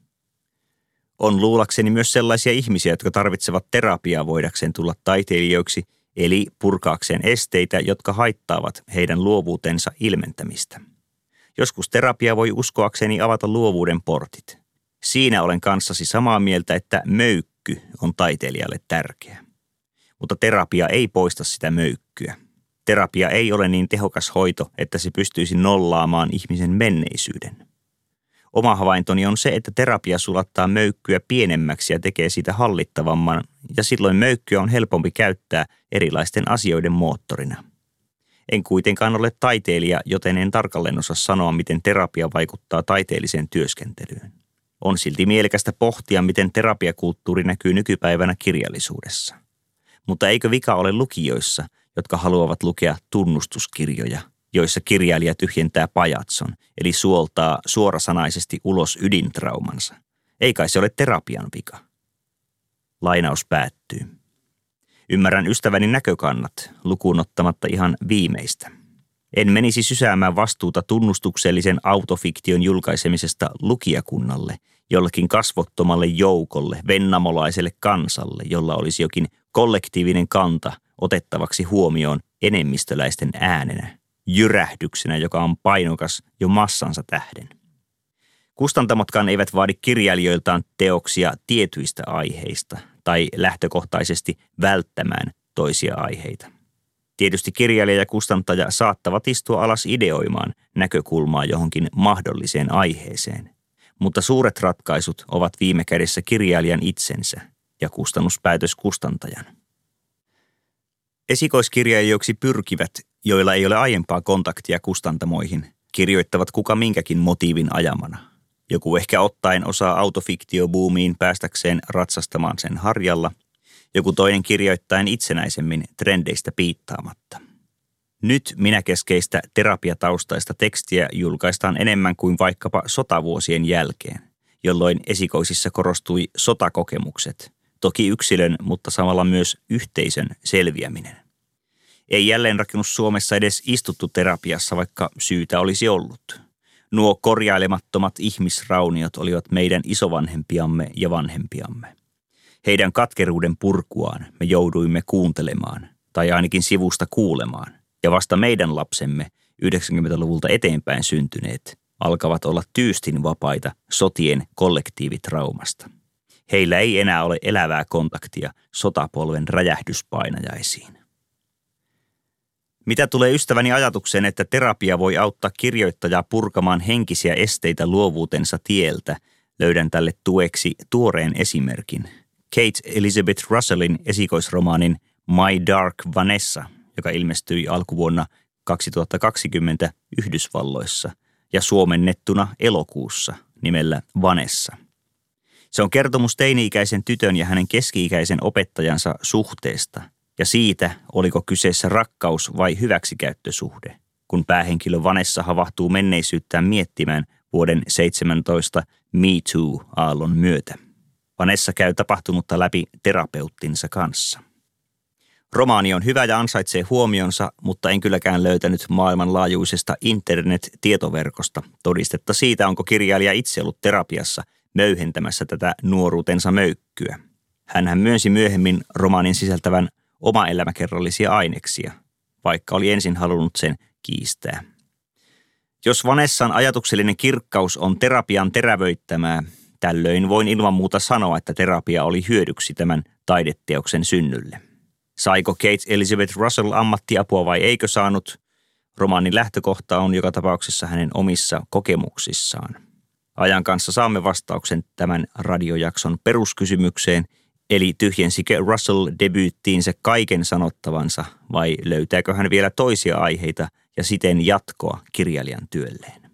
On luulakseni myös sellaisia ihmisiä, jotka tarvitsevat terapiaa voidakseen tulla taiteilijoiksi, eli purkaakseen esteitä, jotka haittaavat heidän luovuutensa ilmentämistä. Joskus terapia voi uskoakseni avata luovuuden portit. Siinä olen kanssasi samaa mieltä, että möykky on taiteilijalle tärkeä. Mutta terapia ei poista sitä möykkyä terapia ei ole niin tehokas hoito, että se pystyisi nollaamaan ihmisen menneisyyden. Oma havaintoni on se, että terapia sulattaa möykkyä pienemmäksi ja tekee siitä hallittavamman, ja silloin möykkyä on helpompi käyttää erilaisten asioiden moottorina. En kuitenkaan ole taiteilija, joten en tarkalleen osaa sanoa, miten terapia vaikuttaa taiteelliseen työskentelyyn. On silti mielekästä pohtia, miten terapiakulttuuri näkyy nykypäivänä kirjallisuudessa. Mutta eikö vika ole lukijoissa, jotka haluavat lukea tunnustuskirjoja, joissa kirjailija tyhjentää pajatson, eli suoltaa suorasanaisesti ulos ydintraumansa. Ei kai se ole terapian vika. Lainaus päättyy. Ymmärrän ystäväni näkökannat, lukuun ottamatta ihan viimeistä. En menisi sysäämään vastuuta tunnustuksellisen autofiktion julkaisemisesta lukijakunnalle, jollekin kasvottomalle joukolle, vennamolaiselle kansalle, jolla olisi jokin kollektiivinen kanta otettavaksi huomioon enemmistöläisten äänenä, jyrähdyksenä, joka on painokas jo massansa tähden. Kustantamotkaan eivät vaadi kirjailijoiltaan teoksia tietyistä aiheista tai lähtökohtaisesti välttämään toisia aiheita. Tietysti kirjailija ja kustantaja saattavat istua alas ideoimaan näkökulmaa johonkin mahdolliseen aiheeseen, mutta suuret ratkaisut ovat viime kädessä kirjailijan itsensä ja kustannuspäätös kustantajan. Esikoiskirjailijoiksi pyrkivät, joilla ei ole aiempaa kontaktia kustantamoihin, kirjoittavat kuka minkäkin motiivin ajamana. Joku ehkä ottaen osaa autofiktiobuumiin päästäkseen ratsastamaan sen harjalla, joku toinen kirjoittaen itsenäisemmin trendeistä piittaamatta. Nyt minäkeskeistä terapiataustaista tekstiä julkaistaan enemmän kuin vaikkapa sotavuosien jälkeen, jolloin esikoisissa korostui sotakokemukset – toki yksilön, mutta samalla myös yhteisön selviäminen. Ei jälleenrakennus Suomessa edes istuttu terapiassa, vaikka syytä olisi ollut. Nuo korjailemattomat ihmisrauniot olivat meidän isovanhempiamme ja vanhempiamme. Heidän katkeruuden purkuaan me jouduimme kuuntelemaan, tai ainakin sivusta kuulemaan, ja vasta meidän lapsemme, 90-luvulta eteenpäin syntyneet, alkavat olla tyystin vapaita sotien kollektiivitraumasta. Heillä ei enää ole elävää kontaktia sotapolven räjähdyspainajaisiin. Mitä tulee ystäväni ajatukseen, että terapia voi auttaa kirjoittajaa purkamaan henkisiä esteitä luovuutensa tieltä, löydän tälle tueksi tuoreen esimerkin. Kate Elizabeth Russellin esikoisromaanin My Dark Vanessa, joka ilmestyi alkuvuonna 2020 Yhdysvalloissa ja suomennettuna elokuussa nimellä Vanessa – se on kertomus teini-ikäisen tytön ja hänen keski-ikäisen opettajansa suhteesta, ja siitä, oliko kyseessä rakkaus vai hyväksikäyttösuhde, kun päähenkilö Vanessa havahtuu menneisyyttään miettimään vuoden 17 Me Too-aallon myötä. Vanessa käy tapahtunutta läpi terapeuttinsa kanssa. Romaani on hyvä ja ansaitsee huomionsa, mutta en kylläkään löytänyt maailmanlaajuisesta internet-tietoverkosta todistetta siitä, onko kirjailija itse ollut terapiassa möyhentämässä tätä nuoruutensa möykkyä. Hänhän myönsi myöhemmin romaanin sisältävän oma elämäkerrallisia aineksia, vaikka oli ensin halunnut sen kiistää. Jos Vanessan ajatuksellinen kirkkaus on terapian terävöittämää, tällöin voin ilman muuta sanoa, että terapia oli hyödyksi tämän taideteoksen synnylle. Saiko Kate Elizabeth Russell ammattiapua vai eikö saanut? Romaanin lähtökohta on joka tapauksessa hänen omissa kokemuksissaan. Ajan kanssa saamme vastauksen tämän radiojakson peruskysymykseen, eli tyhjensikö Russell debyyttiinsä kaiken sanottavansa vai löytääkö hän vielä toisia aiheita ja siten jatkoa kirjailijan työlleen.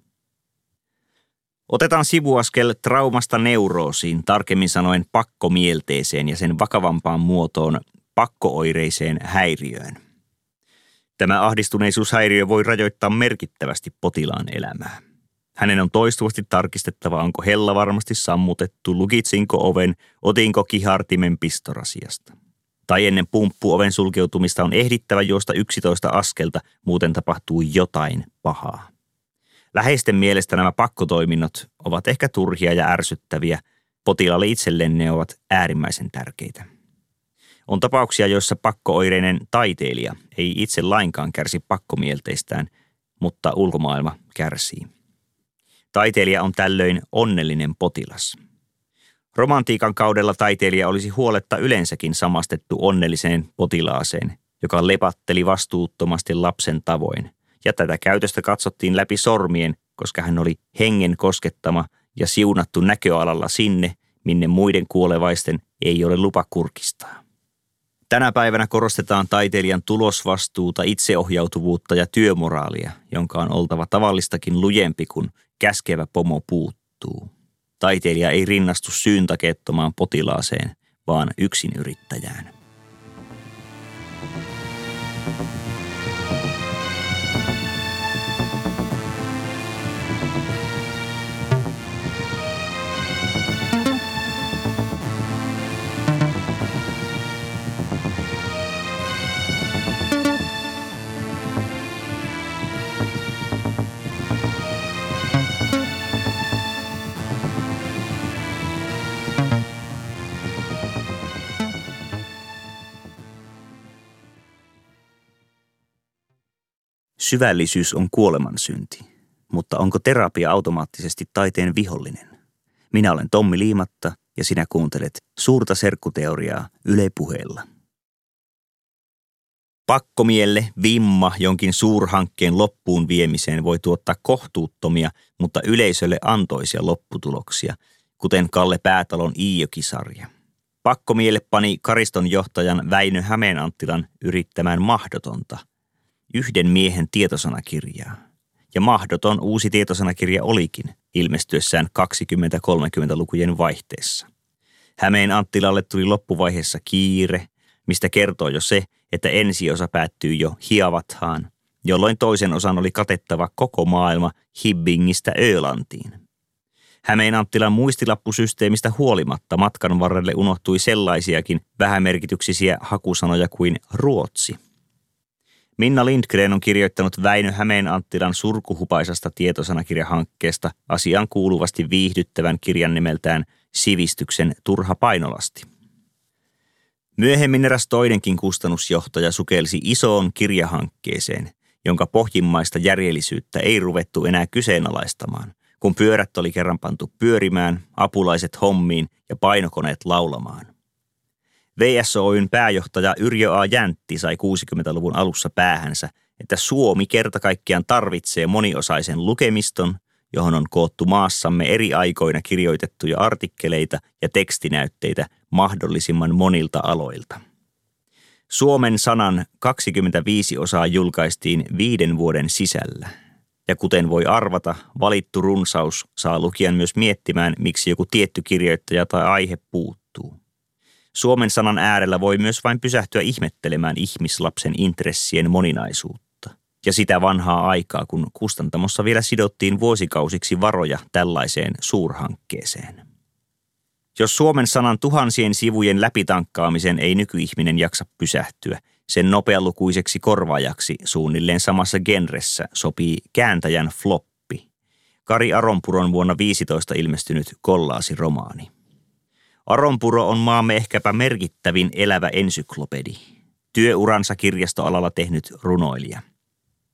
Otetaan sivuaskel traumasta neuroosiin, tarkemmin sanoen pakkomielteeseen ja sen vakavampaan muotoon pakkooireiseen häiriöön. Tämä ahdistuneisuushäiriö voi rajoittaa merkittävästi potilaan elämää. Hänen on toistuvasti tarkistettava, onko hella varmasti sammutettu, lukitsinko oven, otinko kihartimen pistorasiasta. Tai ennen pumppuoven sulkeutumista on ehdittävä juosta 11 askelta, muuten tapahtuu jotain pahaa. Läheisten mielestä nämä pakkotoiminnot ovat ehkä turhia ja ärsyttäviä. Potilaalle itselleen ne ovat äärimmäisen tärkeitä. On tapauksia, joissa pakkooireinen taiteilija ei itse lainkaan kärsi pakkomielteistään, mutta ulkomaailma kärsii. Taiteilija on tällöin onnellinen potilas. Romantiikan kaudella taiteilija olisi huoletta yleensäkin samastettu onnelliseen potilaaseen, joka lepatteli vastuuttomasti lapsen tavoin. Ja tätä käytöstä katsottiin läpi sormien, koska hän oli hengen koskettama ja siunattu näköalalla sinne, minne muiden kuolevaisten ei ole lupa kurkistaa. Tänä päivänä korostetaan taiteilijan tulosvastuuta, itseohjautuvuutta ja työmoraalia, jonka on oltava tavallistakin lujempi, kun käskevä pomo puuttuu. Taiteilija ei rinnastu syyntakettomaan potilaaseen, vaan yksin yrittäjään. Syvällisyys on kuolemansynti, mutta onko terapia automaattisesti taiteen vihollinen? Minä olen Tommi Liimatta ja sinä kuuntelet suurta serkkuteoriaa Yle puheella. Pakkomielle vimma jonkin suurhankkeen loppuun viemiseen voi tuottaa kohtuuttomia, mutta yleisölle antoisia lopputuloksia, kuten Kalle Päätalon Iijoki-sarja. Pakkomielle pani Kariston johtajan Väinö Hämeenanttilan yrittämään mahdotonta – yhden miehen tietosanakirjaa. Ja mahdoton uusi tietosanakirja olikin ilmestyessään 20-30-lukujen vaihteessa. Hämeen Anttilalle tuli loppuvaiheessa kiire, mistä kertoo jo se, että ensiosa päättyy jo Hiavathaan, jolloin toisen osan oli katettava koko maailma Hibbingistä Ölantiin. Hämeen Anttilan muistilappusysteemistä huolimatta matkan varrelle unohtui sellaisiakin vähämerkityksisiä hakusanoja kuin Ruotsi – Minna Lindgren on kirjoittanut Väinö Hämeen Anttilan surkuhupaisasta tietosanakirjahankkeesta asian kuuluvasti viihdyttävän kirjan nimeltään Sivistyksen turha painolasti. Myöhemmin eräs toinenkin kustannusjohtaja sukelsi isoon kirjahankkeeseen, jonka pohjimmaista järjellisyyttä ei ruvettu enää kyseenalaistamaan, kun pyörät oli kerran pantu pyörimään, apulaiset hommiin ja painokoneet laulamaan. VSOYn pääjohtaja Yrjö A. Jäntti sai 60-luvun alussa päähänsä, että Suomi kerta kaikkiaan tarvitsee moniosaisen lukemiston, johon on koottu maassamme eri aikoina kirjoitettuja artikkeleita ja tekstinäytteitä mahdollisimman monilta aloilta. Suomen sanan 25 osaa julkaistiin viiden vuoden sisällä. Ja kuten voi arvata, valittu runsaus saa lukijan myös miettimään, miksi joku tietty kirjoittaja tai aihe puuttuu. Suomen sanan äärellä voi myös vain pysähtyä ihmettelemään ihmislapsen intressien moninaisuutta. Ja sitä vanhaa aikaa, kun kustantamossa vielä sidottiin vuosikausiksi varoja tällaiseen suurhankkeeseen. Jos Suomen sanan tuhansien sivujen läpitankkaamisen ei nykyihminen jaksa pysähtyä, sen nopealukuiseksi korvaajaksi suunnilleen samassa genressä sopii kääntäjän floppi. Kari Aronpuron vuonna 15 ilmestynyt kollaasiromaani. Aronpuro on maamme ehkäpä merkittävin elävä ensyklopedi. Työuransa kirjastoalalla tehnyt runoilija.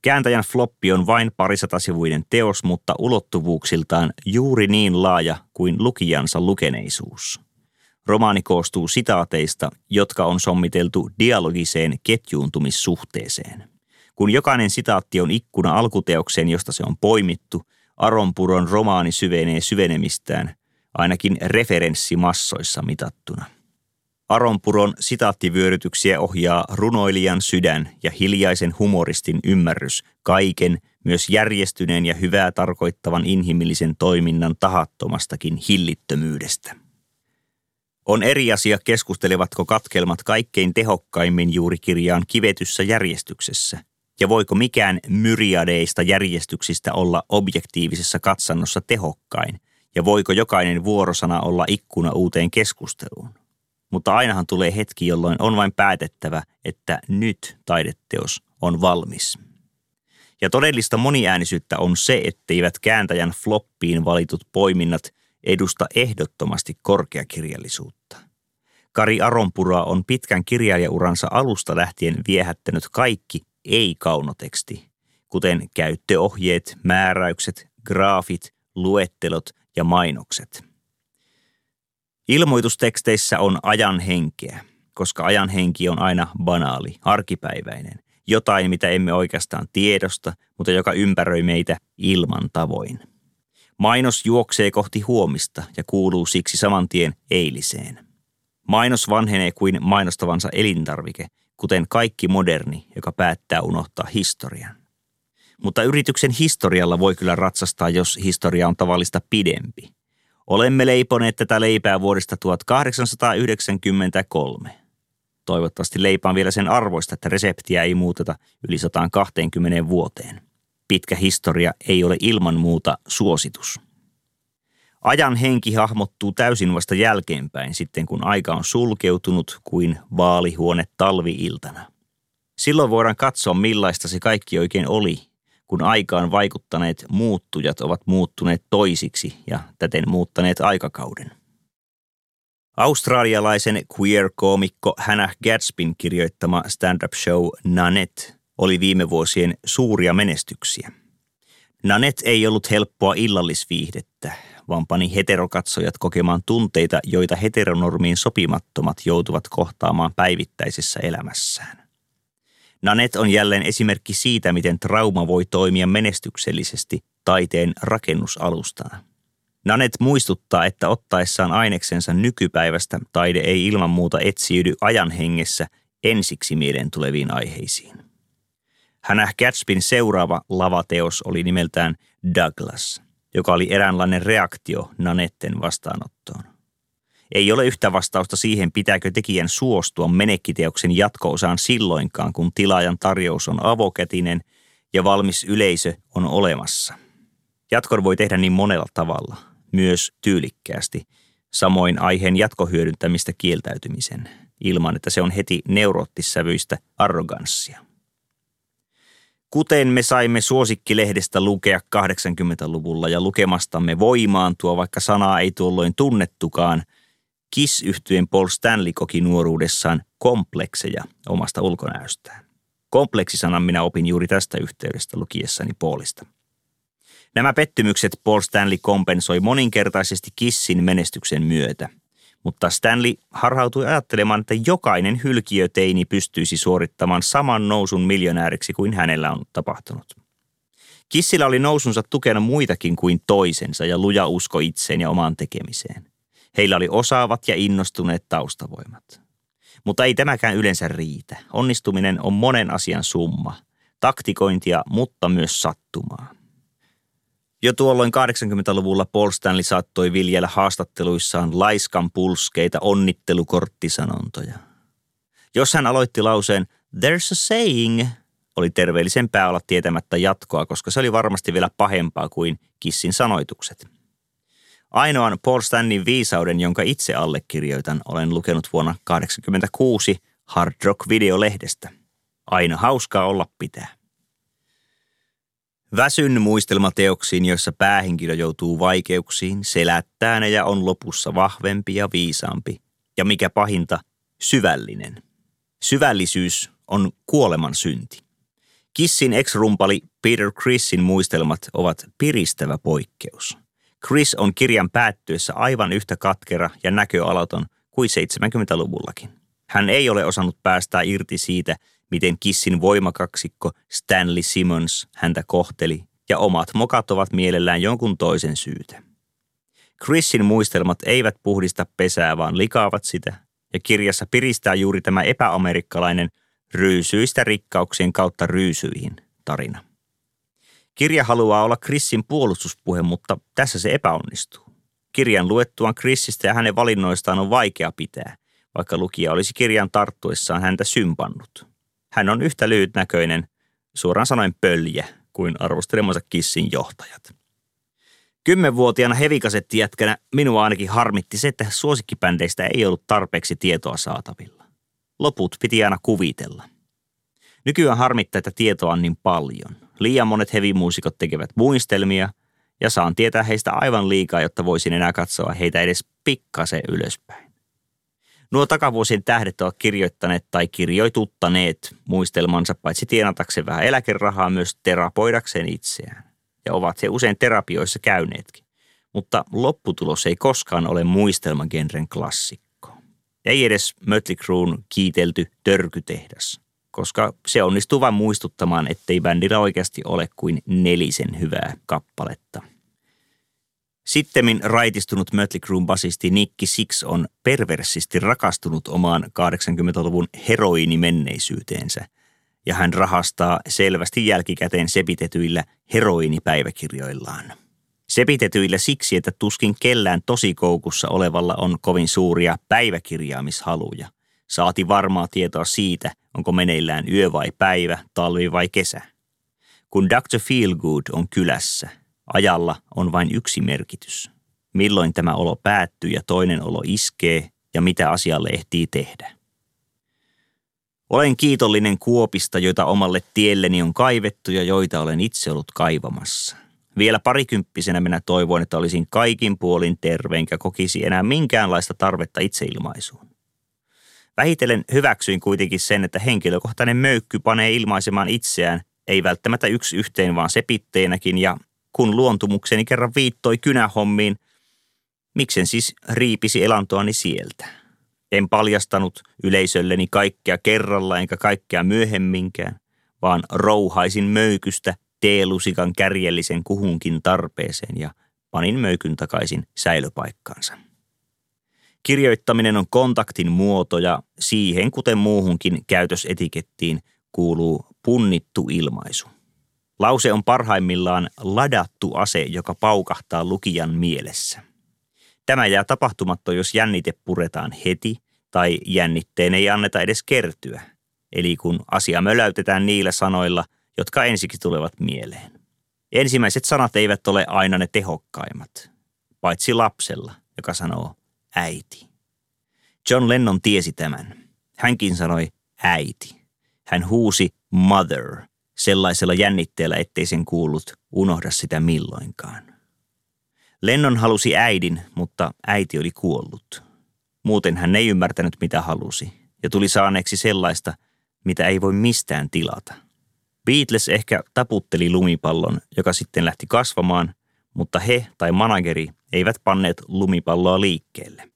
Kääntäjän floppi on vain parisatasivuinen teos, mutta ulottuvuuksiltaan juuri niin laaja kuin lukijansa lukeneisuus. Romaani koostuu sitaateista, jotka on sommiteltu dialogiseen ketjuuntumissuhteeseen. Kun jokainen sitaatti on ikkuna alkuteokseen, josta se on poimittu, Aronpuron romaani syvenee syvenemistään, ainakin referenssimassoissa mitattuna. Aronpuron sitaattivyörytyksiä ohjaa runoilijan sydän ja hiljaisen humoristin ymmärrys kaiken, myös järjestyneen ja hyvää tarkoittavan inhimillisen toiminnan tahattomastakin hillittömyydestä. On eri asia keskustelevatko katkelmat kaikkein tehokkaimmin juuri kirjaan kivetyssä järjestyksessä, ja voiko mikään myriadeista järjestyksistä olla objektiivisessa katsannossa tehokkain, ja voiko jokainen vuorosana olla ikkuna uuteen keskusteluun. Mutta ainahan tulee hetki, jolloin on vain päätettävä, että nyt taideteos on valmis. Ja todellista moniäänisyyttä on se, etteivät kääntäjän floppiin valitut poiminnat edusta ehdottomasti korkeakirjallisuutta. Kari Aronpura on pitkän kirjailijauransa alusta lähtien viehättänyt kaikki ei-kaunoteksti, kuten käyttöohjeet, määräykset, graafit, luettelot ja mainokset. Ilmoitusteksteissä on ajan henkeä, koska ajan henki on aina banaali, arkipäiväinen, jotain mitä emme oikeastaan tiedosta, mutta joka ympäröi meitä ilman tavoin. Mainos juoksee kohti huomista ja kuuluu siksi saman tien eiliseen. Mainos vanhenee kuin mainostavansa elintarvike, kuten kaikki moderni, joka päättää unohtaa historian. Mutta yrityksen historialla voi kyllä ratsastaa, jos historia on tavallista pidempi. Olemme leiponeet tätä leipää vuodesta 1893. Toivottavasti leipä on vielä sen arvoista, että reseptiä ei muuteta yli 120 vuoteen. Pitkä historia ei ole ilman muuta suositus. Ajan henki hahmottuu täysin vasta jälkeenpäin sitten, kun aika on sulkeutunut kuin vaalihuone talviiltana. Silloin voidaan katsoa, millaista se kaikki oikein oli kun aikaan vaikuttaneet muuttujat ovat muuttuneet toisiksi ja täten muuttaneet aikakauden. Australialaisen queer-koomikko Hannah Gadsbyn kirjoittama stand-up show Nanette oli viime vuosien suuria menestyksiä. Nanette ei ollut helppoa illallisviihdettä, vaan pani heterokatsojat kokemaan tunteita, joita heteronormiin sopimattomat joutuvat kohtaamaan päivittäisessä elämässään. Nanet on jälleen esimerkki siitä, miten trauma voi toimia menestyksellisesti taiteen rakennusalustana. Nanet muistuttaa, että ottaessaan aineksensa nykypäivästä taide ei ilman muuta etsiydy ajan hengessä ensiksi mieleen tuleviin aiheisiin. Hänä Gatsbyn seuraava lavateos oli nimeltään Douglas, joka oli eräänlainen reaktio Nanetten vastaanottoon. Ei ole yhtä vastausta siihen, pitääkö tekijän suostua menekkiteoksen jatko-osaan silloinkaan, kun tilaajan tarjous on avokätinen ja valmis yleisö on olemassa. Jatkon voi tehdä niin monella tavalla, myös tyylikkäästi, samoin aiheen jatkohyödyntämistä kieltäytymisen, ilman että se on heti neuroottissävyistä arroganssia. Kuten me saimme suosikkilehdestä lukea 80-luvulla ja lukemastamme voimaantua, vaikka sanaa ei tuolloin tunnettukaan – kiss yhtyen Paul Stanley koki nuoruudessaan komplekseja omasta ulkonäöstään. Kompleksisanan minä opin juuri tästä yhteydestä lukiessani Paulista. Nämä pettymykset Paul Stanley kompensoi moninkertaisesti Kissin menestyksen myötä, mutta Stanley harhautui ajattelemaan, että jokainen hylkiöteini pystyisi suorittamaan saman nousun miljonääriksi kuin hänellä on tapahtunut. Kissillä oli nousunsa tukena muitakin kuin toisensa ja luja usko itseen ja omaan tekemiseen. Heillä oli osaavat ja innostuneet taustavoimat. Mutta ei tämäkään yleensä riitä. Onnistuminen on monen asian summa. Taktikointia, mutta myös sattumaa. Jo tuolloin 80-luvulla Paul Stanley saattoi viljellä haastatteluissaan laiskan pulskeita onnittelukorttisanontoja. Jos hän aloitti lauseen There's a saying, oli terveellisempää olla tietämättä jatkoa, koska se oli varmasti vielä pahempaa kuin Kissin sanoitukset. Ainoan Paul Stanleyn viisauden, jonka itse allekirjoitan, olen lukenut vuonna 1986 Hard Rock Videolehdestä. Aina hauskaa olla pitää. Väsyn muistelmateoksiin, joissa päähenkilö joutuu vaikeuksiin, selättää ne ja on lopussa vahvempi ja viisaampi. Ja mikä pahinta, syvällinen. Syvällisyys on kuoleman synti. Kissin ex-rumpali Peter Chrisin muistelmat ovat piristävä poikkeus. Chris on kirjan päättyessä aivan yhtä katkera ja näköalaton kuin 70-luvullakin. Hän ei ole osannut päästää irti siitä, miten Kissin voimakaksikko Stanley Simmons häntä kohteli, ja omat mokat ovat mielellään jonkun toisen syytä. Chrisin muistelmat eivät puhdista pesää, vaan likaavat sitä, ja kirjassa piristää juuri tämä epäamerikkalainen ryysyistä rikkauksien kautta ryysyihin tarina. Kirja haluaa olla Chrisin puolustuspuhe, mutta tässä se epäonnistuu. Kirjan luettuaan Chrisistä ja hänen valinnoistaan on vaikea pitää, vaikka lukija olisi kirjan tarttuessaan häntä sympannut. Hän on yhtä lyhytnäköinen, suoraan sanoen pöljä, kuin arvostelemansa Kissin johtajat. Kymmenvuotiaana hevikasettijätkänä minua ainakin harmitti se, että suosikkibändeistä ei ollut tarpeeksi tietoa saatavilla. Loput piti aina kuvitella. Nykyään harmittaa, että tietoa on niin paljon. Liian monet hevimuusikot tekevät muistelmia ja saan tietää heistä aivan liikaa, jotta voisin enää katsoa heitä edes pikkasen ylöspäin. Nuo takavuosien tähdet ovat kirjoittaneet tai kirjoituttaneet muistelmansa paitsi tienatakseen vähän eläkerahaa myös terapoidakseen itseään. Ja ovat he usein terapioissa käyneetkin. Mutta lopputulos ei koskaan ole muistelmagenren klassikko. Ei edes Mötley Cruen kiitelty törkytehdas, koska se onnistuu vain muistuttamaan, ettei bändillä oikeasti ole kuin nelisen hyvää kappaletta – Sittemmin raitistunut Mötley Cruen basisti Nicky Six on perversisti rakastunut omaan 80-luvun heroinimenneisyyteensä ja hän rahastaa selvästi jälkikäteen sepitetyillä heroinipäiväkirjoillaan. Sepitetyillä siksi, että tuskin kellään tosikoukussa olevalla on kovin suuria päiväkirjaamishaluja. Saati varmaa tietoa siitä, onko meneillään yö vai päivä, talvi vai kesä. Kun Dr. Feelgood on kylässä – Ajalla on vain yksi merkitys. Milloin tämä olo päättyy ja toinen olo iskee ja mitä asialle ehtii tehdä. Olen kiitollinen kuopista, joita omalle tielleni on kaivettu ja joita olen itse ollut kaivamassa. Vielä parikymppisenä minä toivoin, että olisin kaikin puolin terve enkä kokisi enää minkäänlaista tarvetta itseilmaisuun. Vähitellen hyväksyin kuitenkin sen, että henkilökohtainen möykky panee ilmaisemaan itseään, ei välttämättä yksi yhteen, vaan sepitteenäkin ja kun luontumukseni kerran viittoi kynähommiin, miksen siis riipisi elantoani sieltä. En paljastanut yleisölleni kaikkea kerralla enkä kaikkea myöhemminkään, vaan rouhaisin möykystä teelusikan kärjellisen kuhunkin tarpeeseen ja panin möykyn takaisin säilöpaikkaansa. Kirjoittaminen on kontaktin muoto ja siihen, kuten muuhunkin käytösetikettiin, kuuluu punnittu ilmaisu. Lause on parhaimmillaan ladattu ase, joka paukahtaa lukijan mielessä. Tämä jää tapahtumatta, jos jännite puretaan heti tai jännitteen ei anneta edes kertyä. Eli kun asia möläytetään niillä sanoilla, jotka ensiksi tulevat mieleen. Ensimmäiset sanat eivät ole aina ne tehokkaimmat, paitsi lapsella, joka sanoo äiti. John Lennon tiesi tämän. Hänkin sanoi äiti. Hän huusi mother – sellaisella jännitteellä, ettei sen kuullut unohda sitä milloinkaan. Lennon halusi äidin, mutta äiti oli kuollut. Muuten hän ei ymmärtänyt, mitä halusi, ja tuli saaneeksi sellaista, mitä ei voi mistään tilata. Beatles ehkä taputteli lumipallon, joka sitten lähti kasvamaan, mutta he tai manageri eivät panneet lumipalloa liikkeelle.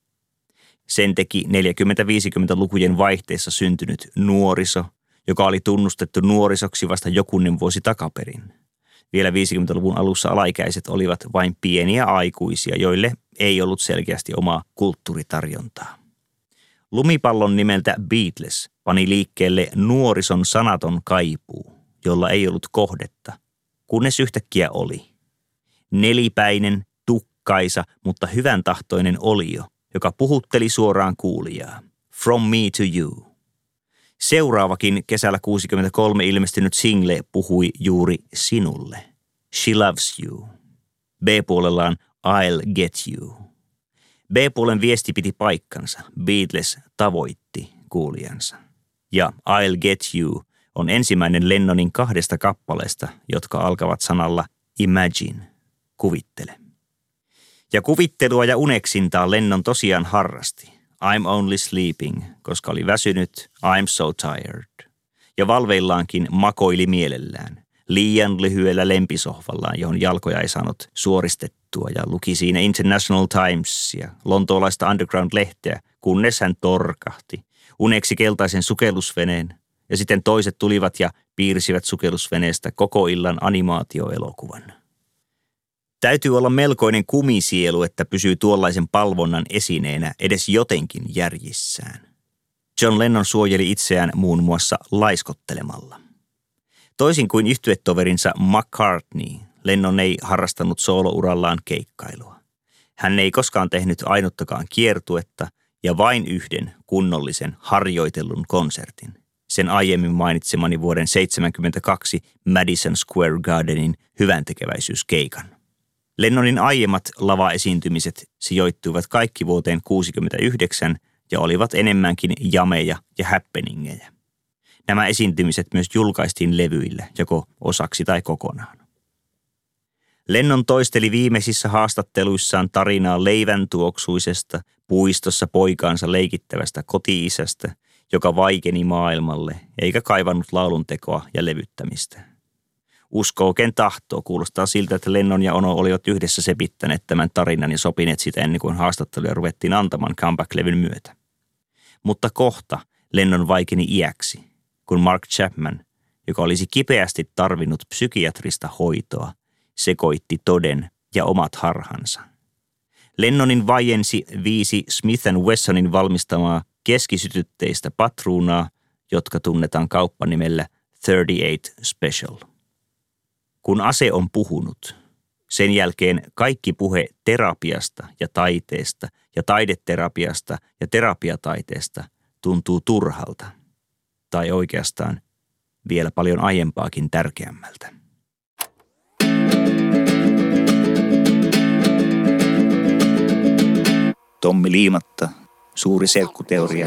Sen teki 40-50-lukujen vaihteessa syntynyt nuoriso, joka oli tunnustettu nuorisoksi vasta jokunen vuosi takaperin. Vielä 50-luvun alussa alaikäiset olivat vain pieniä aikuisia, joille ei ollut selkeästi omaa kulttuuritarjontaa. Lumipallon nimeltä Beatles pani liikkeelle nuorison sanaton kaipuu, jolla ei ollut kohdetta, kunnes yhtäkkiä oli. Nelipäinen, tukkaisa, mutta hyvän tahtoinen olio, joka puhutteli suoraan kuulijaa. From me to you. Seuraavakin kesällä 63 ilmestynyt single puhui juuri sinulle. She loves you. B-puolellaan I'll get you. B-puolen viesti piti paikkansa. Beatles tavoitti kuulijansa. Ja I'll get you on ensimmäinen Lennonin kahdesta kappaleesta, jotka alkavat sanalla imagine, kuvittele. Ja kuvittelua ja uneksintaa Lennon tosiaan harrasti. I'm only sleeping, koska oli väsynyt, I'm so tired. Ja valveillaankin makoili mielellään, liian lyhyellä lempisohvallaan, johon jalkoja ei saanut suoristettua ja luki siinä International Times ja lontoolaista Underground-lehteä, kunnes hän torkahti, uneksi keltaisen sukellusveneen, ja sitten toiset tulivat ja piirsivät sukellusveneestä koko illan animaatioelokuvan. Täytyy olla melkoinen kumisielu, että pysyy tuollaisen palvonnan esineenä edes jotenkin järjissään. John Lennon suojeli itseään muun muassa laiskottelemalla. Toisin kuin yhtyetoverinsa McCartney, Lennon ei harrastanut soolourallaan keikkailua. Hän ei koskaan tehnyt ainuttakaan kiertuetta ja vain yhden kunnollisen harjoitellun konsertin. Sen aiemmin mainitsemani vuoden 1972 Madison Square Gardenin hyväntekeväisyyskeikan. Lennonin aiemmat lava-esiintymiset sijoittuivat kaikki vuoteen 1969 ja olivat enemmänkin jameja ja happeningejä. Nämä esiintymiset myös julkaistiin levyillä, joko osaksi tai kokonaan. Lennon toisteli viimeisissä haastatteluissaan tarinaa leivän tuoksuisesta, puistossa poikaansa leikittävästä kotiisästä, joka vaikeni maailmalle, eikä kaivannut lauluntekoa ja levyttämistä. Uskoo ken tahtoo. Kuulostaa siltä, että Lennon ja Ono olivat yhdessä sepittäneet tämän tarinan ja sopineet sitä ennen kuin haastatteluja ruvettiin antamaan comeback-levyn myötä. Mutta kohta Lennon vaikeni iäksi, kun Mark Chapman, joka olisi kipeästi tarvinnut psykiatrista hoitoa, sekoitti toden ja omat harhansa. Lennonin vaiensi viisi Smith Wessonin valmistamaa keskisytytteistä patruunaa, jotka tunnetaan kauppanimellä 38 Special. Kun ase on puhunut, sen jälkeen kaikki puhe terapiasta ja taiteesta ja taideterapiasta ja terapiataiteesta tuntuu turhalta. Tai oikeastaan vielä paljon aiempaakin tärkeämmältä. Tommi Liimatta, suuri selkkuteoria.